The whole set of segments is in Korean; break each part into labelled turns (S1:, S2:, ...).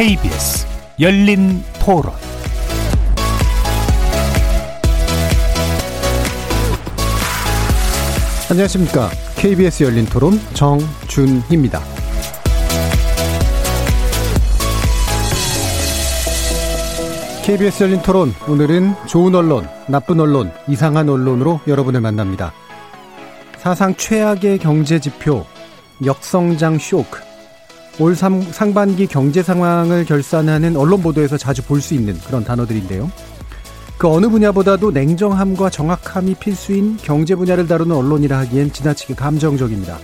S1: KBS 열린 토론
S2: 안녕하십니까. KBS 열린 토론 정준희입니다. KBS 열린 토론 오늘은 좋은 언론, 나쁜 언론, 이상한 언론으로 여러분을 만납니다. 사상 최악의 경제 지표, 역성장 쇼크, 올 상, 상반기 경제 상황을 결산하는 언론 보도에서 자주 볼 수 있는 그런 단어들인데요. 그 어느 분야보다도 냉정함과 정확함이 필수인 경제 분야를 다루는 언론이라 하기엔 지나치게 감정적입니다.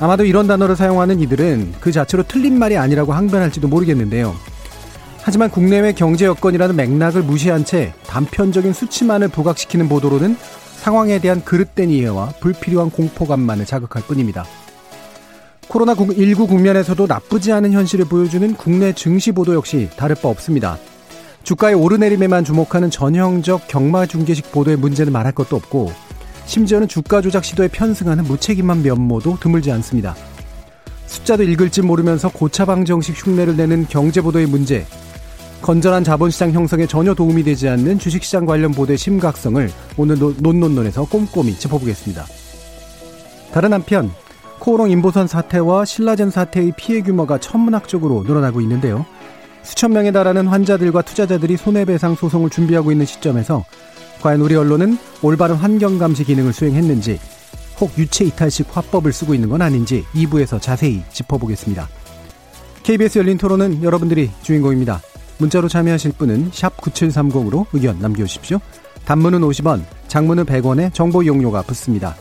S2: 아마도 이런 단어를 사용하는 이들은 그 자체로 틀린 말이 아니라고 항변할지도 모르겠는데요. 하지만 국내외 경제 여건이라는 맥락을 무시한 채 단편적인 수치만을 부각시키는 보도로는 상황에 대한 그릇된 이해와 불필요한 공포감만을 자극할 뿐입니다. 코로나19 국면에서도 나쁘지 않은 현실을 보여주는 국내 증시 보도 역시 다를 바 없습니다. 주가의 오르내림에만 주목하는 전형적 경마 중계식 보도의 문제는 말할 것도 없고 심지어는 주가 조작 시도에 편승하는 무책임한 면모도 드물지 않습니다. 숫자도 읽을 줄 모르면서 고차방정식 흉내를 내는 경제보도의 문제, 건전한 자본시장 형성에 전혀 도움이 되지 않는 주식시장 관련 보도의 심각성을 오늘 논논논에서 꼼꼼히 짚어보겠습니다. 다른 한편 코오롱 인보선 사태와 신라젠 사태의 피해 규모가 천문학적으로 늘어나고 있는데요. 수천 명에 달하는 환자들과 투자자들이 손해배상 소송을 준비하고 있는 시점에서 과연 우리 언론은 올바른 환경감시 기능을 수행했는지 혹 유체 이탈식 화법을 쓰고 있는 건 아닌지 2부에서 자세히 짚어보겠습니다. KBS 열린 토론은 여러분들이 주인공입니다. 문자로 참여하실 분은 9730으로 의견 남겨주십시오. 단문은 50원, 장문은 100원에 정보 이용료가 붙습니다.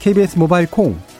S2: KBS 모바일 콩,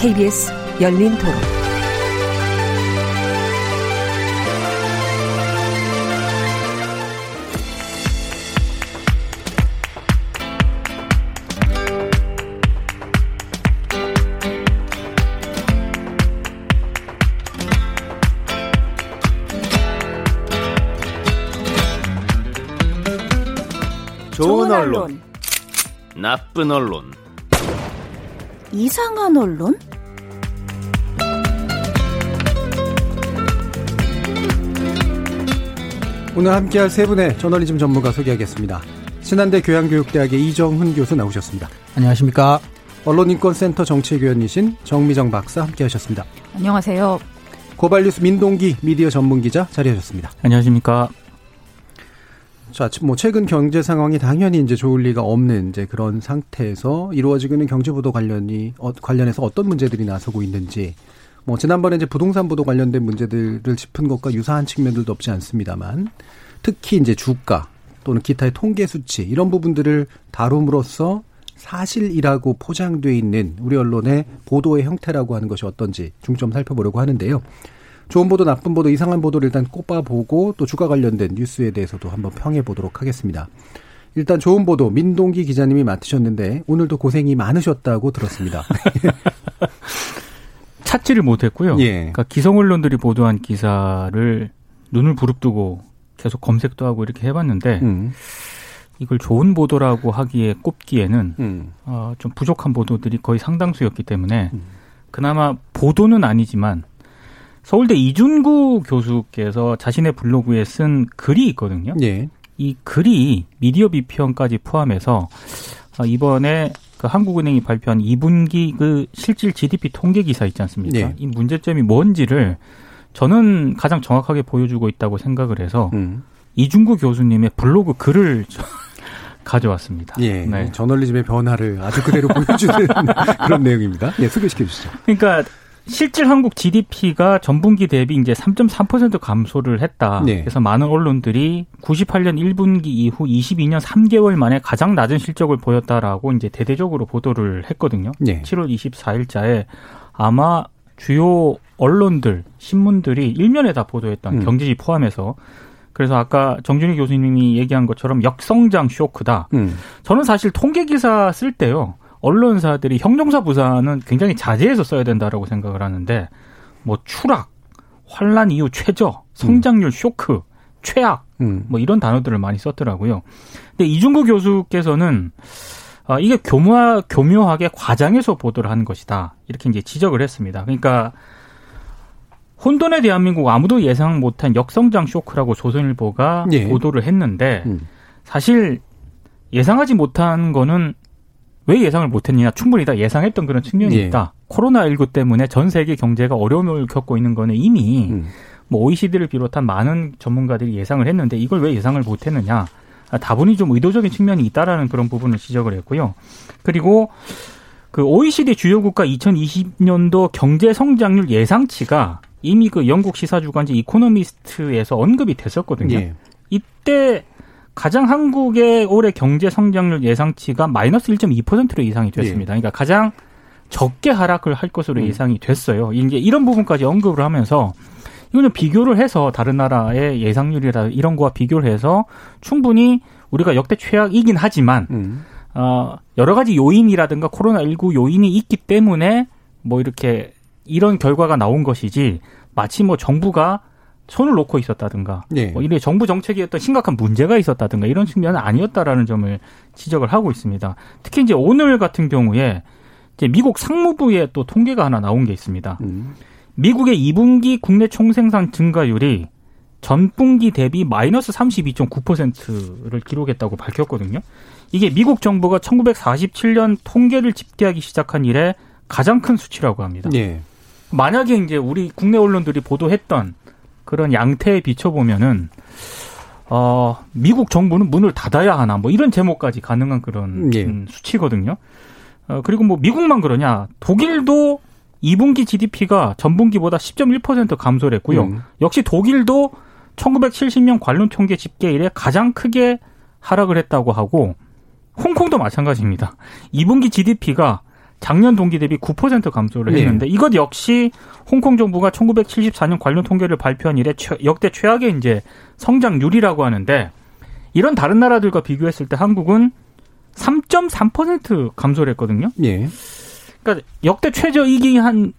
S3: KBS 열린 토론.
S4: 좋은 언론, 나쁜 언론,
S5: 이상한 언론?
S2: 오늘 함께할 세 분의 저널리즘 전문가 소개하겠습니다. 신한대 교양교육대학의 이정훈 교수 나오셨습니다.
S6: 안녕하십니까.
S2: 언론인권센터 정치교연이신 정미정 박사 함께하셨습니다.
S5: 안녕하세요.
S2: 고발뉴스 민동기 미디어 전문기자 자리하셨습니다.
S6: 안녕하십니까.
S2: 자, 뭐 최근 경제 상황이 당연히 이제 좋을 리가 없는 이제 그런 상태에서 이루어지고 있는 경제 보도 관련이 어, 관련해서 어떤 문제들이 나서고 있는지 뭐 지난번에 이제 부동산 보도 관련된 문제들을 짚은 것과 유사한 측면들도 없지 않습니다만 특히 이제 주가 또는 기타의 통계 수치 이런 부분들을 다룸으로써 사실이라고 포장돼 있는 우리 언론의 보도의 형태라고 하는 것이 어떤지 중점 살펴보려고 하는데요. 좋은 보도, 나쁜 보도, 이상한 보도를 일단 꼽아보고 또 주가 관련된 뉴스에 대해서도 한번 평해 보도록 하겠습니다. 일단 좋은 보도 민동기 기자님이 맡으셨는데 오늘도 고생이 많으셨다고 들었습니다.
S6: 찾지를 못했고요.
S2: 예.
S6: 그러니까 기성 언론들이 보도한 기사를 눈을 부릅뜨고 계속 검색도 하고 이렇게 해봤는데
S2: 음,
S6: 이걸 좋은 보도라고 하기에 꼽기에는
S2: 음,
S6: 어, 좀 부족한 보도들이 거의 상당수였기 때문에
S2: 음.
S6: 그나마 보도는 아니지만 서울대 이준구 교수께서 자신의 블로그에 쓴 글이 있거든요.
S2: 예,
S6: 이 글이 미디어 비평까지 포함해서 어, 이번에 그 한국은행이 발표한 2분기 그 실질 GDP 통계 기사 있지 않습니까?
S2: 예.
S6: 이 문제점이 뭔지를 저는 가장 정확하게 보여주고 있다고 생각을 해서
S2: 음,
S6: 이중구 교수님의 블로그 글을 저- 가져왔습니다.
S2: 예,
S6: 네.
S2: 저널리즘의 변화를 아주 그대로 보여주는 그런 내용입니다. 예, 소개시켜 주시죠.
S6: 그러니까 실질 한국 GDP가 전분기 대비 이제 3.3% 감소를 했다.
S2: 네.
S6: 그래서 많은 언론들이 98년 1분기 이후 22년 3개월 만에 가장 낮은 실적을 보였다라고 이제 대대적으로 보도를 했거든요.
S2: 예,
S6: 7월 24일자에 아마 주요 언론들, 신문들이 일면에 다 보도했던
S2: 음.
S6: 경제지 포함해서 그래서 아까 정준희 교수님이 얘기한 것처럼 역성장 쇼크다.
S2: 음.
S6: 저는 사실 통계 기사 쓸 때요. 언론사들이 형용사 부사는 굉장히 자제해서 써야 된다라고 생각을 하는데 뭐 추락, 환란 이후 최저, 성장률 쇼크, 최악
S2: 음.
S6: 뭐 이런 단어들을 많이 썼더라고요. 근데 이중구 교수께서는 아, 이게 교묘하, 교묘하게 과장해서 보도를 한 것이다. 이렇게 이제 지적을 했습니다. 그러니까 혼돈의 대한민국 아무도 예상 못한 역성장 쇼크라고 조선일보가
S2: 예.
S6: 보도를 했는데
S2: 음.
S6: 사실 예상하지 못한 거는 왜 예상을 못했느냐 충분히 다 예상했던 그런 측면이
S2: 예.
S6: 있다. 코로나19 때문에 전 세계 경제가 어려움을 겪고 있는 거는 이미
S2: 음.
S6: 뭐 OECD를 비롯한 많은 전문가들이 예상을 했는데 이걸 왜 예상을 못했느냐? 아, 다분히 좀 의도적인 측면이 있다라는 그런 부분을 지적을 했고요. 그리고 그 OECD 주요 국가 2020년도 경제 성장률 예상치가 이미 그 영국 시사주간지 이코노미스트에서 언급이 됐었거든요.
S2: 예.
S6: 이때 가장 한국의 올해 경제 성장률 예상치가 마이너스 1.2%로 예상이 됐습니다. 그러니까 가장 적게 하락을 할 것으로
S2: 음.
S6: 예상이 됐어요. 이제 이런 부분까지 언급을 하면서 이거는 비교를 해서 다른 나라의 예상률이라 이런 거와 비교를 해서 충분히 우리가 역대 최악이긴 하지만
S2: 음.
S6: 어, 여러 가지 요인이라든가 코로나19 요인이 있기 때문에 뭐 이렇게 이런 결과가 나온 것이지 마치 뭐 정부가 손을 놓고 있었다든가
S2: 예.
S6: 뭐 이래 정부 정책에 어떤 심각한 문제가 있었다든가 이런 측면은 아니었다라는 점을 지적을 하고 있습니다. 특히 이제 오늘 같은 경우에 이제 미국 상무부에 또 통계가 하나 나온 게 있습니다.
S2: 음.
S6: 미국의 2분기 국내 총생산 증가율이 전분기 대비 마이너스 32.9%를 기록했다고 밝혔거든요. 이게 미국 정부가 1947년 통계를 집계하기 시작한 이래 가장 큰 수치라고 합니다.
S2: 예.
S6: 만약에 이제 우리 국내 언론들이 보도했던 그런 양태에 비춰보면은 어 미국 정부는 문을 닫아야 하나 뭐 이런 제목까지 가능한 그런
S2: 예.
S6: 음, 수치거든요. 어 그리고 뭐 미국만 그러냐 독일도 2분기 GDP가 전분기보다 10.1% 감소를 했고요.
S2: 음.
S6: 역시 독일도 1970년 관련 통계 집계 이래 가장 크게 하락을 했다고 하고 홍콩도 마찬가지입니다. 2분기 GDP가 작년 동기 대비 9% 감소를
S2: 네.
S6: 했는데 이것 역시 홍콩 정부가 1974년 관련 통계를 발표한 이래 최- 역대 최악의 이제 성장률이라고 하는데 이런 다른 나라들과 비교했을 때 한국은 3.3% 감소를 했거든요.
S2: 예.
S6: 그러니까 역대 최저이긴 한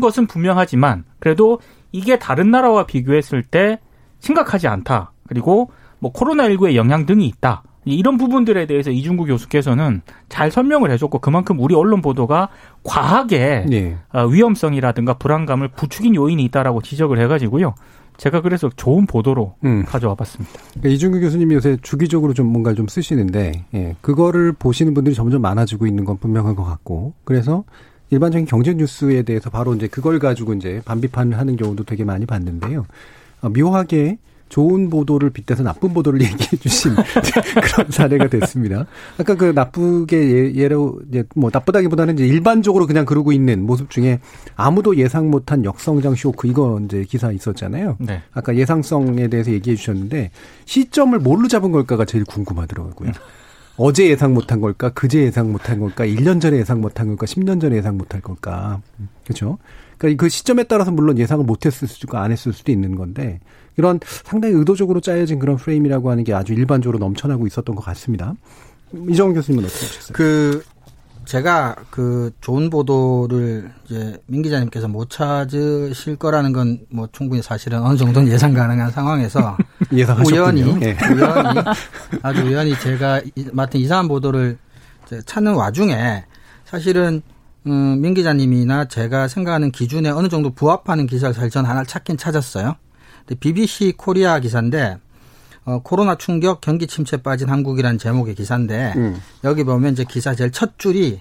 S6: 것은 분명하지만 그래도 이게 다른 나라와 비교했을 때 심각하지 않다. 그리고 뭐 코로나19의 영향 등이 있다. 이런 부분들에 대해서 이중구 교수께서는 잘 설명을 해줬고 그만큼 우리 언론 보도가 과하게
S2: 예.
S6: 어, 위험성이라든가 불안감을 부추긴 요인이 있다라고 지적을 해가지고요. 제가 그래서 좋은 보도로
S2: 음.
S6: 가져와 봤습니다.
S2: 그러니까 이준규 교수님이 요새 주기적으로 좀 뭔가 좀 쓰시는데, 예, 그거를 보시는 분들이 점점 많아지고 있는 건 분명한 것 같고, 그래서 일반적인 경제 뉴스에 대해서 바로 이제 그걸 가지고 이제 반비판을 하는 경우도 되게 많이 봤는데요. 어, 묘하게 좋은 보도를 빗대서 나쁜 보도를 얘기해 주신 그런 사례가 됐습니다. 아까 그 나쁘게 예- 예로 이제 뭐 나쁘다기보다는 이제 일반적으로 그냥 그러고 있는 모습 중에 아무도 예상 못한 역성장 쇼크 이거 이제 기사 있었잖아요.
S6: 네.
S2: 아까 예상성에 대해서 얘기해 주셨는데 시점을 뭘로 잡은 걸까가 제일 궁금하더라고요. 어제 예상 못한 걸까? 그제 예상 못한 걸까? 1년 전에 예상 못한 걸까? 10년 전에 예상 못할 걸까? 그렇죠? 그러니까 그 시점에 따라서 물론 예상을 못했을 수도 있고 안 했을 수도 있는 건데 이런 상당히 의도적으로 짜여진 그런 프레임이라고 하는 게 아주 일반적으로 넘쳐나고 있었던 것 같습니다. 이정훈 교수님은 어떻게 보셨어요?
S5: 그 제가 그 좋은 보도를 이제 민 기자님께서 못 찾으실 거라는 건 뭐 충분히 사실은 어느 정도는 예상 가능한 상황에서. 우연히
S2: 예.
S5: 우연히 아주 우연히 제가 이- 맡은 이상한 보도를 찾는 와중에 사실은 음, 민 기자님이나 제가 생각하는 기준에 어느 정도 부합하는 기사를 사실 전 하나 찾긴 찾았어요. 근데 BBC 코리아 기사인데 어, 코로나 충격 경기 침체 빠진 한국이라는 제목의 기사인데
S2: 음.
S5: 여기 보면 이제 기사 제일 첫 줄이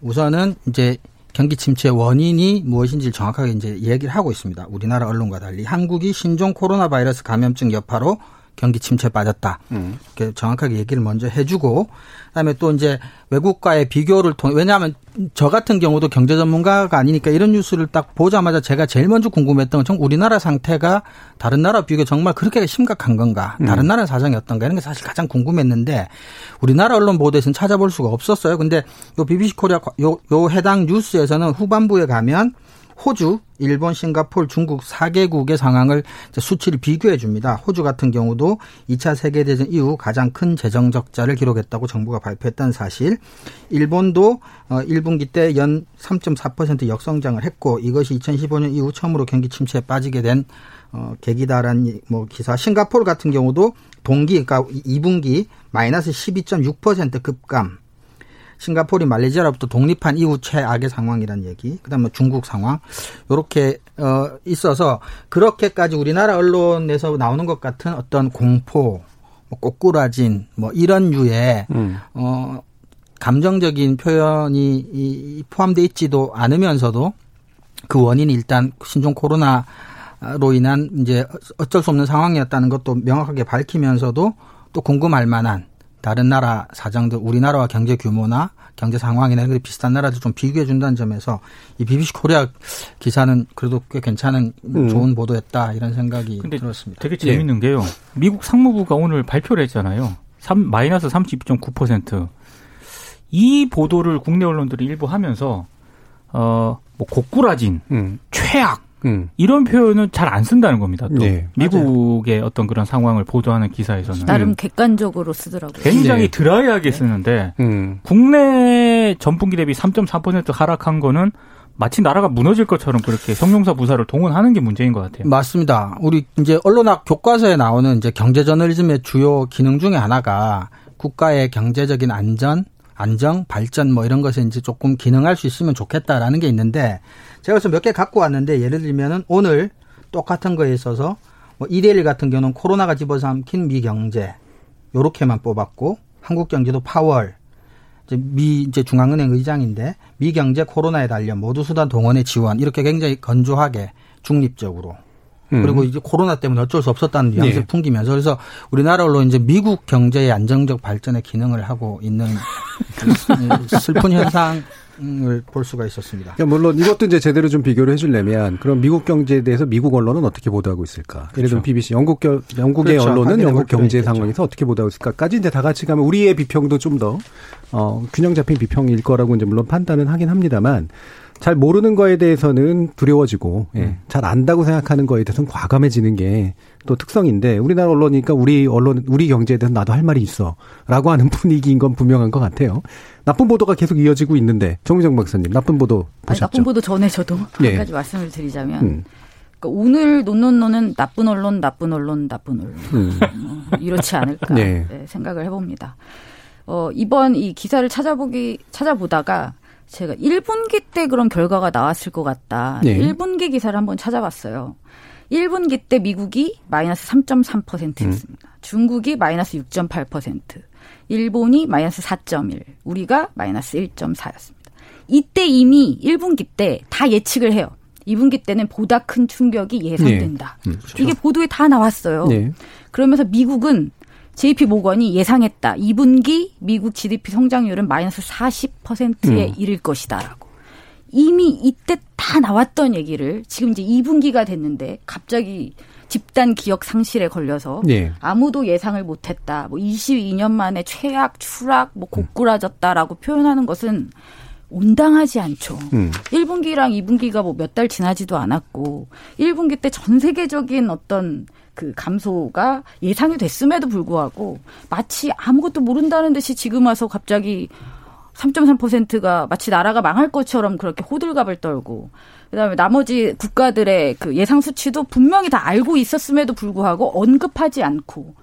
S5: 우선은 이제 경기 침체 원인이 무엇인지 정확하게 이제 얘기를 하고 있습니다. 우리나라 언론과 달리 한국이 신종 코로나 바이러스 감염증 여파로 경기 침체에 빠졌다. 이렇게 정확하게 얘기를 먼저 해주고 그다음에 또 이제 외국과의 비교를 통해 왜냐하면 저 같은 경우도 경제 전문가가 아니니까 이런 뉴스를 딱 보자마자 제가 제일 먼저 궁금했던 건정 우리나라 상태가 다른 나라 비교 정말 그렇게 심각한 건가 다른 나라 사정이 어떤가 이런 게 사실 가장 궁금했는데 우리나라 언론 보도에서는 찾아볼 수가 없었어요. 근데 요 BBC 코리아 요, 요 해당 뉴스에서는 후반부에 가면 호주, 일본, 싱가폴, 중국 4개국의 상황을 수치를 비교해 줍니다. 호주 같은 경우도 2차 세계대전 이후 가장 큰 재정 적자를 기록했다고 정부가 발표했다는 사실. 일본도 1분기 어, 때연 3.4% 역성장을 했고 이것이 2015년 이후 처음으로 경기 침체에 빠지게 된 어, 계기다라는 뭐 기사. 싱가포르 같은 경우도 동기 그러니까 2분기 마이너스 12.6% 급감. 싱가포르 말레이시아로부터 독립한 이후 최악의 상황이란 얘기. 그다음에 중국 상황. 요렇게 어 있어서 그렇게까지 우리나라 언론에서 나오는 것 같은 어떤 공포, 뭐 꼬꾸라진 뭐 이런 유의 음. 어 감정적인 표현이 포함돼 있지도 않으면서도 그 원인이 일단 신종 코로나 로 인한 이제 어쩔 수 없는 상황이었다는 것도 명확하게 밝히면서도 또 궁금할 만한 다른 나라 사정들 우리나라와 경제 규모나 경제 상황이나 이런 비슷한 나라들 좀 비교해 준다는 점에서 이 BBC 코리아 기사는 그래도 꽤 괜찮은 음. 좋은 보도였다 이런 생각이 들었습니다.
S6: 되게 재밌는 예. 게요. 미국 상무부가 오늘 발표를 했잖아요. 3, 마이너스 32.9%. 이 보도를 국내 언론들이 일부 하면서 어 뭐 고꾸라진, 음. 최악 음. 이런 표현은 잘 안 쓴다는 겁니다. 또 네, 미국의 맞아요. 어떤 그런 상황을 보도하는 기사에서는
S7: 나름 음. 객관적으로 쓰더라고요.
S6: 굉장히 네. 드라이하게 쓰는데 음. 국내 전분기 대비 3.3% 하락한 거는 마치 나라가 무너질 것처럼 그렇게 성룡사 부사를 동원하는 게 문제인 것 같아요.
S5: 맞습니다. 우리 이제 언론학 교과서에 나오는 이제 경제 저널리즘의 주요 기능 중에 하나가 국가의 경제적인 안전, 안정, 발전 뭐 이런 것에 이제 조금 기능할 수 있으면 좋겠다라는 게 있는데 제가 그래서 몇 개 갖고 왔는데 예를 들면은 오늘 똑같은 거에 있어서 뭐 이데일 같은 경우는 코로나가 집어삼킨 미 경제 요렇게만 뽑았고 한국 경제도 파월 이제 미 이제 중앙은행 의장인데 미 경제 코로나에 달려 모두 수단 동원의 지원 이렇게 굉장히 건조하게 중립적으로 음. 그리고 이제 코로나 때문에 어쩔 수 없었다는 뉘앙스를 네. 풍기면서 그래서 우리나라 로 이제 미국 경제의 안정적 발전에 기능을 하고 있는 슬픈 현상 을 볼 수가 있었습니다.
S2: 그러니까 물론 이것도 이제 제대로 좀 비교를 해주려면 그럼 미국 경제에 대해서 미국 언론은 어떻게 보도하고 있을까? 그렇죠. 예를 들면 BBC 영국 겨, 영국의 그렇죠. 언론은 영국 경제 상황에서 어떻게 보도하고 있을까까지 이제 다 같이 가면 우리의 비평도 좀더 어, 균형 잡힌 비평일 거라고 이제 물론 판단은 하긴 합니다만 잘 모르는 거에 대해서는 두려워지고 예, 음. 잘 안다고 생각하는 거에 대해서는 과감해지는 게 또 특성인데 우리나라 언론이니까 우리 언론 우리 경제에 대해서 나도 할 말이 있어라고 하는 분위기인 건 분명한 것 같아요. 나쁜 보도가 계속 이어지고 있는데 정미정 박사님 나쁜 보도 보셨죠?
S7: 아니, 나쁜 보도 전에 저도 예. 한 가지 말씀을 드리자면 음. 그러니까 오늘 논논논은 나쁜 언론, 나쁜 언론, 나쁜 언론 음. 어, 이렇지 않을까 네. 네, 생각을 해봅니다. 어, 이번 이 기사를 찾아보기 찾아보다가 제가 1분기 때 그런 결과가 나왔을 것 같다. 네. 1분기 기사를 한번 찾아봤어요. 1분기 때 미국이 마이너스 3.3%였습니다. 음. 중국이 마이너스 6.8%, 일본이 마이너스 4.1, 우리가 마이너스 1.4였습니다. 이때 이미 1분기 때 다 예측을 해요. 2분기 때는 보다 큰 충격이 예상된다. 네. 음, 그렇죠. 이게 보도에 다 나왔어요. 네. 그러면서 미국은 JP 모건이 예상했다. 2분기 미국 GDP 성장률은 마이너스 40%에 음. 이를 것이다라고. 이미 이때 다 나왔던 얘기를 지금 이제 2분기가 됐는데 갑자기 집단 기억 상실에 걸려서 네. 아무도 예상을 못했다. 뭐 22년 만에 최악, 추락, 뭐 고꾸라졌다라고 표현하는 것은 온당하지 않죠. 음. 1분기랑 2분기가 뭐 몇 달 지나지도 않았고 1분기 때 전 세계적인 어떤 그 감소가 예상이 됐음에도 불구하고 마치 아무것도 모른다는 듯이 지금 와서 갑자기 3.3%가 마치 나라가 망할 것처럼 그렇게 호들갑을 떨고 그다음에 나머지 국가들의 그 예상 수치도 분명히 다 알고 있었음에도 불구하고 언급하지 않고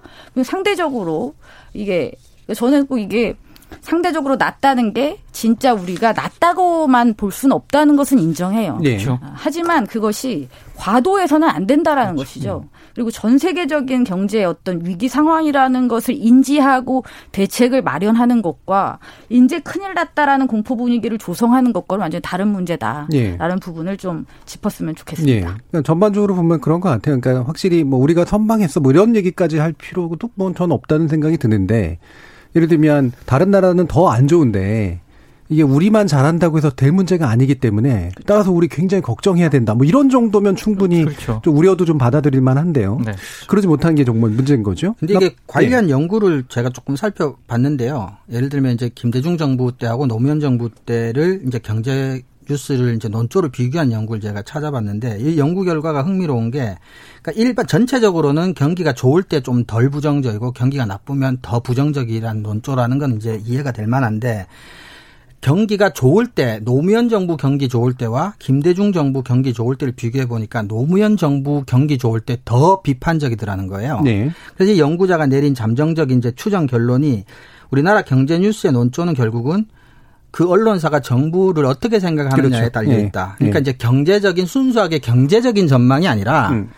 S7: 상대적으로 이게 저는 꼭 이게 상대적으로 낮다는 게 진짜 우리가 낮다고만 볼 수는 없다는 것은 인정해요. 네. 그렇죠. 하지만 그것이 과도해서는 안 된다라는 그렇죠. 것이죠. 그리고 전 세계적인 경제의 어떤 위기 상황이라는 것을 인지하고 대책을 마련하는 것과 이제 큰일 났다라는 공포 분위기를 조성하는 것과는 완전히 다른 문제다라는 예. 부분을 좀 짚었으면 좋겠습니다.
S2: 예. 전반적으로 보면 그런 것 같아요. 그러니까 확실히 뭐 우리가 선방했어 뭐 이런 얘기까지 할 필요도 뭐전 없다는 생각이 드는데 예를 들면 다른 나라는 더 안 좋은데 이게 우리만 잘한다고 해서 될 문제가 아니기 때문에 따라서 우리 굉장히 걱정해야 된다. 뭐 이런 정도면 충분히 그렇죠. 좀 우려도 좀 받아들일 만한데요. 네. 그러지 못한 게 정말 문제인 거죠.
S5: 근데 이게 관련 네. 연구를 제가 조금 살펴봤는데요. 예를 들면 이제 김대중 정부 때하고 노무현 정부 때를 이제 경제 뉴스를 이제 논조로 비교한 연구를 제가 찾아봤는데 이 연구 결과가 흥미로운 게 그러니까 일반 전체적으로는 경기가 좋을 때 좀 덜 부정적이고 경기가 나쁘면 더 부정적이라는 논조라는 건 이제 이해가 될 만한데 경기가 좋을 때 노무현 정부 경기 좋을 때와 김대중 정부 경기 좋을 때를 비교해 보니까 노무현 정부 경기 좋을 때 더 비판적이더라는 거예요. 네. 그래서 연구자가 내린 잠정적인 이제 추정 결론이 우리나라 경제 뉴스의 논조는 결국은 그 언론사가 정부를 어떻게 생각하느냐에 그렇죠. 달려 있다. 예. 그러니까 예. 이제 경제적인 순수하게 경제적인 전망이 아니라 음.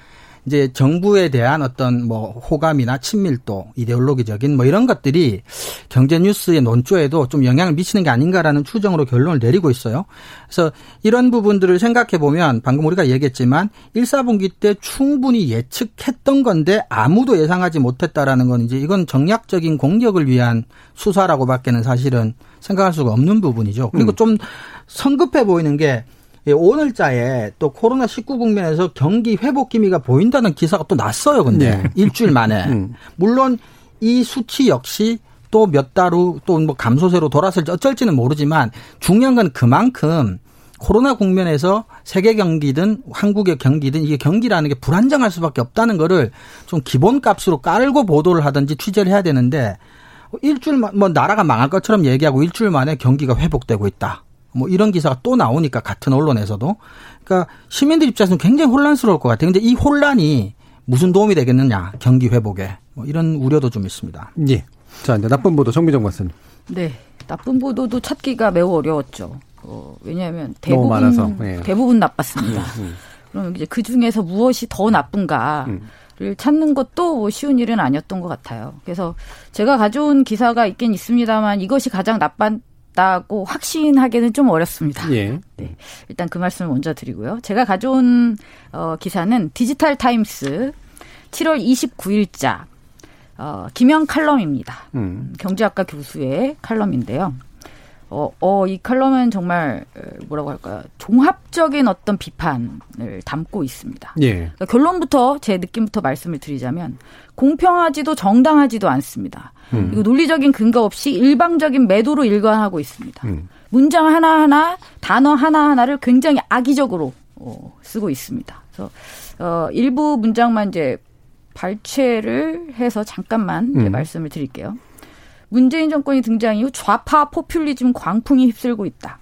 S5: 이제 정부에 대한 어떤 뭐 호감이나 친밀도, 이데올로기적인 뭐 이런 것들이 경제 뉴스의 논조에도 좀 영향을 미치는 게 아닌가라는 추정으로 결론을 내리고 있어요. 그래서 이런 부분들을 생각해 보면 방금 우리가 얘기했지만 1사분기 때 충분히 예측했던 건데 아무도 예상하지 못했다라는 건 이제 이건 정략적인 공격을 위한 수사라고밖에는 사실은 생각할 수가 없는 부분이죠. 그리고 음. 좀 성급해 보이는 게 예, 오늘자에 또 코로나 19 국면에서 경기 회복 기미가 보인다는 기사가 또 났어요. 근데 네. 일주일 만에. 음. 물론 이 수치 역시 또 몇 달 후 또 뭐 감소세로 돌아설지 어쩔지는 모르지만 중요한 건 그만큼 코로나 국면에서 세계 경기든 한국의 경기든 이게 경기라는 게 불안정할 수밖에 없다는 거를 좀 기본값으로 깔고 보도를 하든지 취재를 해야 되는데 일주일 뭐 나라가 망할 것처럼 얘기하고 일주일 만에 경기가 회복되고 있다. 뭐 이런 기사가 또 나오니까 같은 언론에서도 그러니까 시민들 입장에서는 굉장히 혼란스러울 것 같아요. 근데 이 혼란이 무슨 도움이 되겠느냐 경기 회복에 뭐 이런 우려도 좀 있습니다.
S2: 예. 자 이제 나쁜 보도 정미정 박사님.
S7: 네, 나쁜 보도도 찾기가 매우 어려웠죠. 어, 왜냐하면 대부분 예. 대부분 나빴습니다. 음, 음. 그럼 이제 그 중에서 무엇이 더 나쁜가? 를 음. 찾는 것도 뭐 쉬운 일은 아니었던 것 같아요. 그래서 제가 가져온 기사가 있긴 있습니다만 이것이 가장 나쁜 있다고 확신하기는 좀 어렵습니다. 예. 네. 일단 그 말씀을 먼저 드리고요. 제가 가져온 어, 기사는 디지털 타임스 7월 29일자 어, 김영 칼럼입니다. 음. 경제학과 교수의 칼럼인데요. 어, 어, 이 칼럼은 정말 뭐라고 할까요? 종합적인 어떤 비판을 담고 있습니다. 예. 그러니까 결론부터 제 느낌부터 말씀을 드리자면 공평하지도 정당하지도 않습니다. 음. 이거 논리적인 근거 없이 일방적인 매도로 일관하고 있습니다. 음. 문장 하나하나 단어 하나하나를 굉장히 악의적으로 어, 쓰고 있습니다. 그래서 어, 일부 문장만 이제 발췌를 해서 잠깐만 음. 말씀을 드릴게요. 문재인 정권이 등장 이후 좌파 포퓰리즘 광풍이 휩쓸고 있다.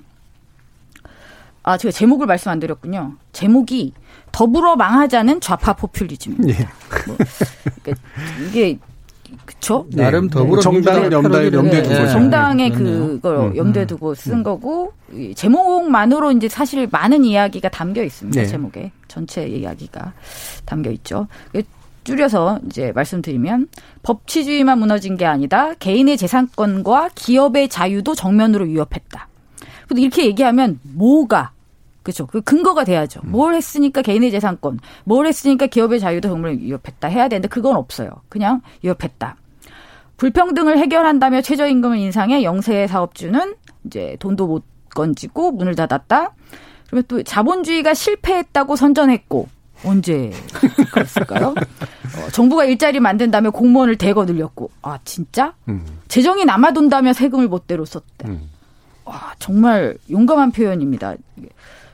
S7: 아, 제가 제목을 말씀 안 드렸군요. 제목이 더불어 망하자는 좌파 포퓰리즘입니다. 예. 뭐, 그러니까 이게 그쵸?
S2: 네. 나름 더불어 정당 염두에 염두에 두고 네.
S7: 정당의 그걸 음, 염두에 음. 두고 쓴 음. 거고 제목만으로 이제 사실 많은 이야기가 담겨 있습니다. 네. 제목에 전체 이야기가 담겨 있죠. 줄여서 이제 말씀드리면 법치주의만 무너진 게 아니다. 개인의 재산권과 기업의 자유도 정면으로 위협했다. 근데 이렇게 얘기하면 뭐가 그렇죠. 그 근거가 돼야죠. 음. 뭘 했으니까 개인의 재산권, 뭘 했으니까 기업의 자유도 정말 위협했다 해야 되는데 그건 없어요. 그냥 위협했다. 불평등을 해결한다며 최저임금을 인상해 영세 사업주는 이제 돈도 못 건지고 문을 닫았다. 그러면 또 자본주의가 실패했다고 선전했고 언제 그랬을까요? 어, 정부가 일자리 만든다며 공무원을 대거 늘렸고, 아 진짜? 음. 재정이 남아돈다며 세금을 멋대로 썼대. 음. 와 정말 용감한 표현입니다.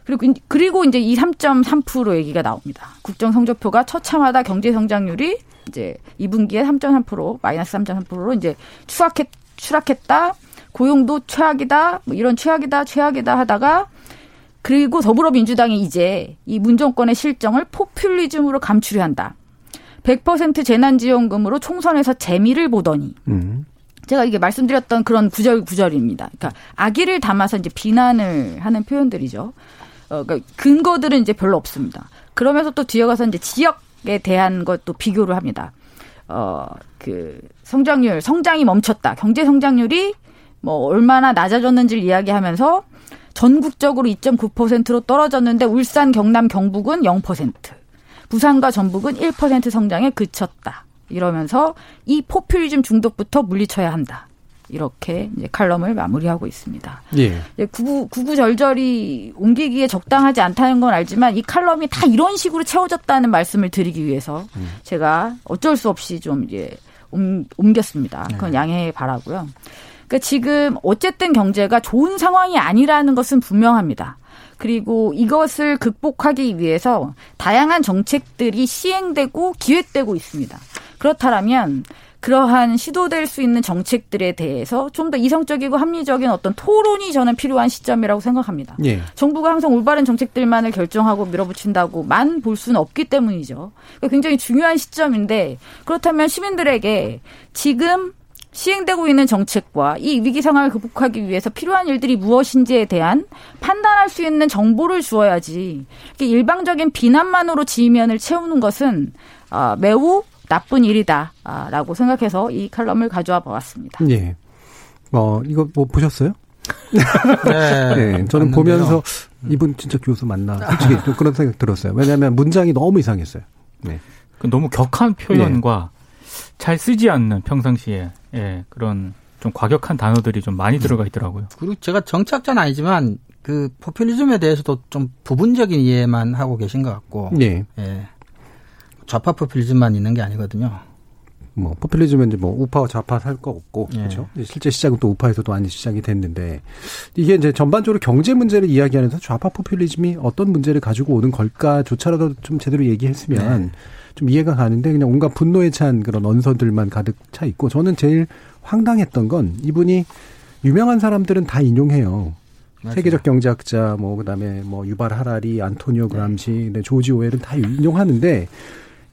S7: 그리고 그리고 이제 이 3.3% 얘기가 나옵니다. 국정 성적표가 처참하다 경제 성장률이 이제 2분기에 3.3% 마이너스 3.3%로 이제 추락했 추락했다. 고용도 최악이다. 뭐 이런 최악이다, 최악이다 하다가 그리고 더불어민주당이 이제 이 문정권의 실정을 포퓰리즘으로 감추려 한다. 100% 재난지원금으로 총선에서 재미를 보더니 음. 제가 이게 말씀드렸던 그런 구절 구절입니다. 그러니까 악의를 담아서 이제 비난을 하는 표현들이죠. 어, 그러니까 근거들은 이제 별로 없습니다. 그러면서 또 뒤에 가서 이제 지역에 대한 것도 비교를 합니다. 어, 그 성장률, 성장이 멈췄다. 경제 성장률이 뭐 얼마나 낮아졌는지를 이야기하면서 전국적으로 2.9%로 떨어졌는데 울산, 경남, 경북은 0%. 부산과 전북은 1% 성장에 그쳤다. 이러면서 이 포퓰리즘 중독부터 물리쳐야 한다. 이렇게 이제 칼럼을 마무리하고 있습니다. 예. 구구, 구구절절이 옮기기에 적당하지 않다는 건 알지만 이 칼럼이 다 이런 식으로 채워졌다는 말씀을 드리기 위해서 음. 제가 어쩔 수 없이 좀 이제 옮겼습니다. 그건 네. 양해 바라고요. 그러니까 지금 어쨌든 경제가 좋은 상황이 아니라는 것은 분명합니다. 그리고 이것을 극복하기 위해서 다양한 정책들이 시행되고 기획되고 있습니다. 그렇다면 그러한 시도될 수 있는 정책들에 대해서 좀 더 이성적이고 합리적인 어떤 토론이 저는 필요한 시점이라고 생각합니다. 예. 정부가 항상 올바른 정책들만을 결정하고 밀어붙인다고만 볼 수는 없기 때문이죠. 그러니까 굉장히 중요한 시점인데 그렇다면 시민들에게 지금 시행되고 있는 정책과 이 위기 상황을 극복하기 위해서 필요한 일들이 무엇인지에 대한 판단할 수 있는 정보를 주어야지 일방적인 비난만으로 지면을 채우는 것은 아, 매우 나쁜 일이다라고 생각해서 이 칼럼을 가져와 보았습니다.
S2: 예. 뭐 이거 뭐 보셨어요? 네, 네, 저는 보면서 이분 진짜 교수 맞나 솔직히 좀 그런 생각 들었어요. 왜냐하면 문장이 너무 이상했어요. 네.
S6: 그 너무 격한 표현과 네. 잘 쓰지 않는 평상시에 예, 그런 좀 과격한 단어들이 좀 많이 들어가 있더라고요.
S5: 그리고 제가 정치학자는 아니지만 그 포퓰리즘에 대해서도 좀 부분적인 이해만 하고 계신 것 같고. 네. 예. 좌파 포퓰리즘만 있는 게 아니거든요.
S2: 뭐 포퓰리즘은 이제 뭐 우파와 좌파 살 거 없고 예. 그렇죠. 실제 시작은 또 우파에서도 많이 시작이 됐는데 이게 이제 전반적으로 경제 문제를 이야기하면서 좌파 포퓰리즘이 어떤 문제를 가지고 오는 걸까조차라도 좀 제대로 얘기했으면 네. 좀 이해가 가는데 그냥 온갖 분노에 찬 그런 언서들만 가득 차 있고 저는 제일 황당했던 건 이분이 유명한 사람들은 다 인용해요. 맞아요. 세계적 경제학자 뭐 그다음에 뭐 유발 하라리, 안토니오 그람시, 네. 조지 오웰은 다 인용하는데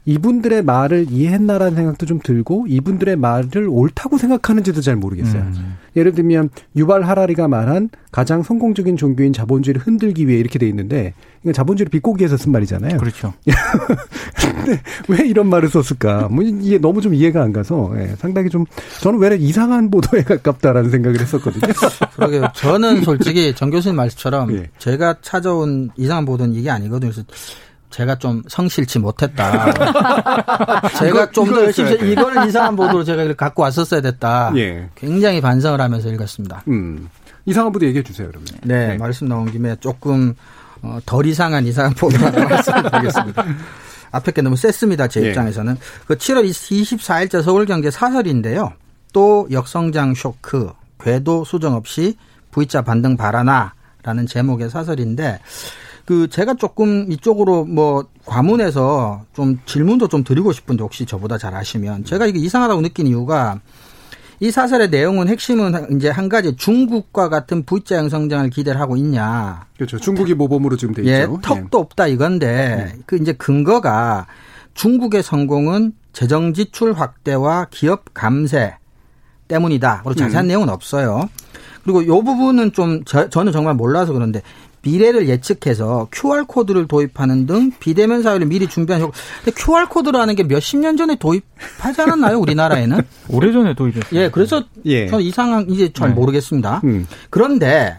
S2: 이분들의 말을 이해했나라는 생각도 좀 들고 이분들의 말을 옳다고 생각하는지도 잘 모르겠어요. 음. 예를 들면 유발 하라리가 말한 가장 성공적인 종교인 자본주의를 흔들기 위해 이렇게 돼 있는데 이건 자본주의를 비꼬기 위해서 쓴 말이잖아요.
S6: 그렇죠.
S2: 근데 왜 이런 말을 썼을까? 뭐 이게 너무 좀 이해가 안 가서 예, 상당히 좀 저는 왜 이상한 보도에 가깝다라는 생각을 했었거든요.
S5: 그러게요. 저는 솔직히 정 교수님 말씀처럼 예. 제가 찾아온 이상한 보도는 이게 아니거든요. 그래서 제가 좀 성실치 못했다. 제가 좀 더 열심히 이걸 이상한 보도로 제가 갖고 왔었어야 됐다. 예. 굉장히 반성을 하면서 읽었습니다. 음.
S2: 이상한 보도 얘기해 주세요, 그러면.
S5: 네, 네. 말씀 나온 김에 조금 어, 덜 이상한 이상한 보도 하나 말씀드리겠습니다. 앞에 게 너무 셌습니다. 제 예. 입장에서는. 그 7월 24일자 서울경제 사설인데요. 또 역성장 쇼크, 궤도 수정 없이 V자 반등 바라나라는 제목의 사설인데 그 제가 조금 이쪽으로 뭐 과문해서 좀 질문도 좀 드리고 싶은데 혹시 저보다 잘 아시면 제가 이게 이상하다고 느낀 이유가 이 사설의 내용은 핵심은 이제 한 가지 중국과 같은 V자 형성장을 기대를 하고 있냐.
S2: 그렇죠. 중국이 모범으로 지금 돼
S5: 예, 있죠. 예, 턱도 예. 없다 이건데 음. 그 이제 근거가 중국의 성공은 재정 지출 확대와 기업 감세 때문이다. 그리고 자세한 음. 내용은 없어요. 그리고 요 부분은 좀 저, 저는 정말 몰라서 그런데 미래를 예측해서 QR 코드를 도입하는 등 비대면 사회를 미리 준비한 효과. 근데 QR 코드라는 게 몇십 년 전에 도입하지 않았나요, 우리나라에는?
S6: 오래전에 도입했어요.
S5: 예, 그래서 예. 저는 이상한 이제 잘 네. 모르겠습니다. 음. 그런데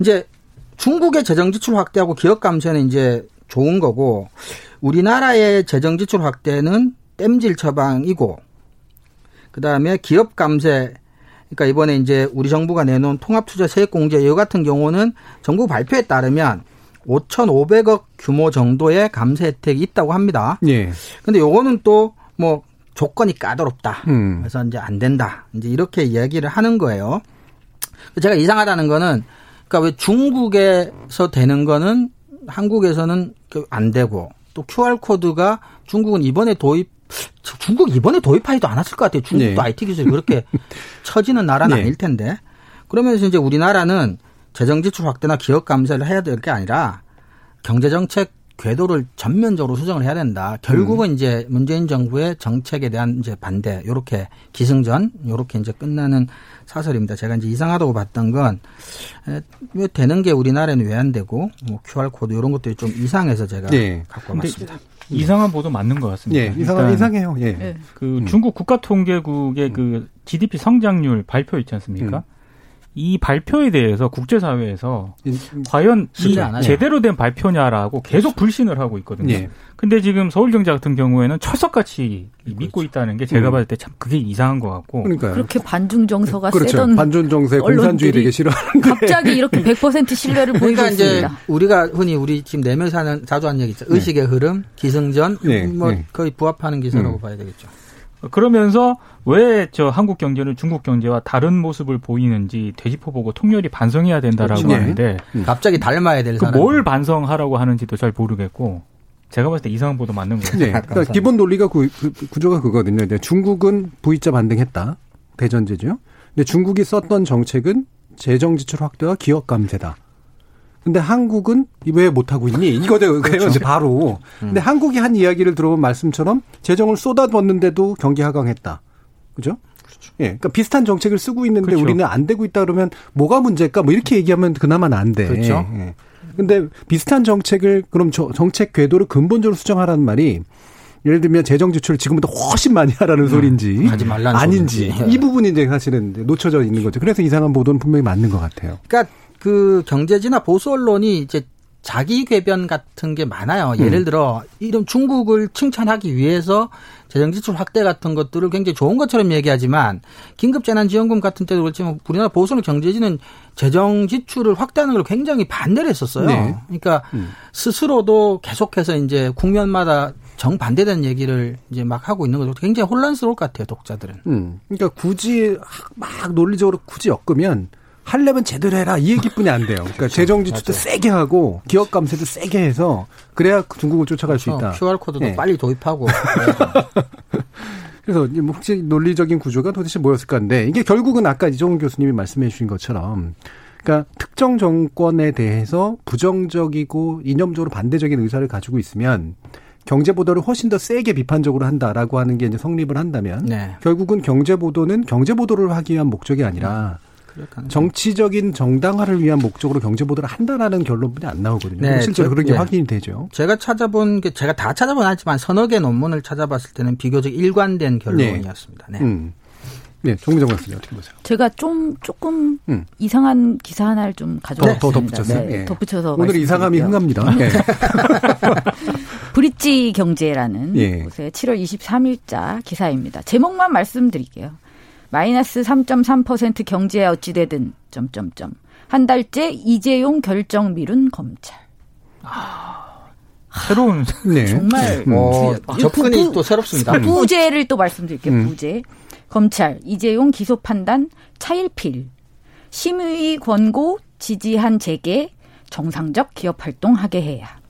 S5: 이제 중국의 재정 지출 확대하고 기업 감세는 이제 좋은 거고 우리나라의 재정 지출 확대는 땜질 처방이고 그다음에 기업 감세 그러니까 이번에 이제 우리 정부가 내놓은 통합투자 세액공제 이거 같은 경우는 정부 발표에 따르면 5,500억 규모 정도의 감세 혜택이 있다고 합니다. 예. 근데 요거는 또 뭐 조건이 까다롭다. 음. 그래서 이제 안 된다. 이제 이렇게 이야기를 하는 거예요. 제가 이상하다는 거는 그러니까 왜 중국에서 되는 거는 한국에서는 그안 되고 또 QR 코드가 중국은 이번에 도입 중국 이번에 도입하지도 않았을 것 같아요. 중국도 네. IT 기술이 그렇게 처지는 나라는 네. 아닐 텐데. 그러면서 이제 우리나라는 재정 지출 확대나 기업 감세를 해야 될 게 아니라 경제 정책 궤도를 전면적으로 수정을 해야 된다. 결국은 음. 이제 문재인 정부의 정책에 대한 이제 반대, 요렇게 기승전, 요렇게 이제 끝나는 사설입니다. 제가 이제 이상하다고 봤던 건, 왜 되는 게 우리나라에는 왜 안 되고, 뭐 QR코드 이런 것들이 좀 이상해서 제가 네. 갖고 왔습니다.
S6: 이상한 보도 맞는 것 같습니다.
S2: 예, 이상한 이상해요. 예. 네.
S6: 그 음. 중국 국가통계국의 그 GDP 성장률 발표 있지 않습니까? 음. 이 발표에 대해서 국제사회에서 과연 이 제대로 된 발표냐라고 계속 불신을 하고 있거든요. 예. 근데 지금 서울경제 같은 경우에는 철석같이 그렇죠. 믿고 있다는 게 제가 음. 봤을 때 참 그게 이상한 것 같고.
S7: 그러니까요. 그렇게 반중 정서가
S2: 그렇죠.
S7: 세던
S2: 반중 정세 공산주의 되게 싫어하는데
S7: 갑자기 이렇게 100% 신뢰를 보이고 그러니까 있습니다. 이제
S5: 우리가 흔히 우리 지금 네 명사는 자주 하는 얘기 있죠. 네. 의식의 흐름, 기승전, 네. 뭐 네. 거의 부합하는 기사라고 음. 봐야 되겠죠.
S6: 그러면서 왜 저 한국 경제는 중국 경제와 다른 모습을 보이는지 되짚어보고 통렬히 반성해야 된다라고 그렇죠. 하는데
S5: 음. 갑자기 닮아야 될 사람.
S6: 그 뭘 반성하라고 하는지도 잘 모르겠고 제가 봤을 때 이상한 보도 맞는 거예요.
S2: 네. 그러니까 기본 논리가 구, 구조가 그거거든요. 중국은 V자 반등했다. 대전제죠. 근데 중국이 썼던 정책은 재정 지출 확대와 기업 감세다. 근데 한국은 왜 못하고 있니? 이거죠. 그렇죠. 바로. 음. 근데 한국이 한 이야기를 들어본 말씀처럼 재정을 쏟아붓는데도 경기 하강했다. 그죠? 그렇죠. 예. 그러니까 비슷한 정책을 쓰고 있는데 그렇죠. 우리는 안 되고 있다 그러면 뭐가 문제일까? 뭐 이렇게 얘기하면 그나마는 안 돼.
S5: 그렇죠. 예.
S2: 근데 비슷한 정책을 그럼 정책 궤도를 근본적으로 수정하라는 말이 예를 들면 재정 지출을 지금보다 훨씬 많이 하라는 음, 소리인지 아닌지 소리인지. 이 부분이 이제 사실은 놓쳐져 있는 거죠. 그래서 이상한 보도는 분명히 맞는 것 같아요.
S5: 그러니까 그 경제지나 보수 언론이 이제 자기 궤변 같은 게 많아요. 예를 음. 들어 이런 중국을 칭찬하기 위해서 재정 지출 확대 같은 것들을 굉장히 좋은 것처럼 얘기하지만 긴급 재난 지원금 같은 때도 그렇지만 우리나라 보수는 경제지는 재정 지출을 확대하는 걸 굉장히 반대를 했었어요. 네. 그러니까 음. 스스로도 계속해서 이제 국면마다 정반대된 얘기를 이제 막 하고 있는 거죠. 굉장히 혼란스러울 것 같아요, 독자들은.
S2: 음. 그러니까 굳이 막 논리적으로 굳이 엮으면 할려면 제대로 해라 이 얘기뿐이 안 돼요. 그러니까 그렇죠. 재정 지출도 세게 하고 기업 감세도 세게 해서 그래야 중국을 쫓아갈 그렇죠. 수 있다.
S5: QR 코드도 네. 빨리 도입하고.
S2: 그래서 뭐 혹시 논리적인 구조가 도대체 뭐였을까 한데 이게 결국은 아까 이종훈 교수님이 말씀해 주신 것처럼 그러니까 특정 정권에 대해서 부정적이고 이념적으로 반대적인 의사를 가지고 있으면 경제 보도를 훨씬 더 세게 비판적으로 한다라고 하는 게 이제 성립을 한다면 네. 결국은 경제 보도는 경제 보도를 하기 위한 목적이 아니라 정치적인 정당화를 위한 목적으로 경제 보도를 한다라는 결론뿐이 안 나오거든요. 네, 실제로 그런 게 네. 확인이 되죠.
S5: 제가 찾아본 게 제가 다 찾아본 아니지만 서너 개 논문을 찾아봤을 때는 비교적 일관된 결론이었습니다. 네. 음.
S2: 네, 정미정 교수님 어떻게 보세요?
S7: 제가 좀 조금 음. 이상한 기사 하나를 좀 가져왔습니다.
S2: 더, 더 덧붙였어요?
S7: 네, 네. 덧붙여서
S2: 오늘 이상함이 흥합니다. 네.
S7: 브릿지 경제라는 예. 곳에 7월 23일자 기사입니다. 제목만 말씀드릴게요. 마이너스 3.3% 경제에 어찌되든 점점점 한 달째 이재용 결정 미룬 검찰.
S6: 아, 새로운
S7: 네. 정말
S5: 네. 어, 접근이 부, 또 새롭습니다.
S7: 부재를 또 말씀드릴게요. 음. 부재. 검찰 이재용 기소 판단 차일필 심의 권고 지지한 재계 정상적 기업 활동하게 해야.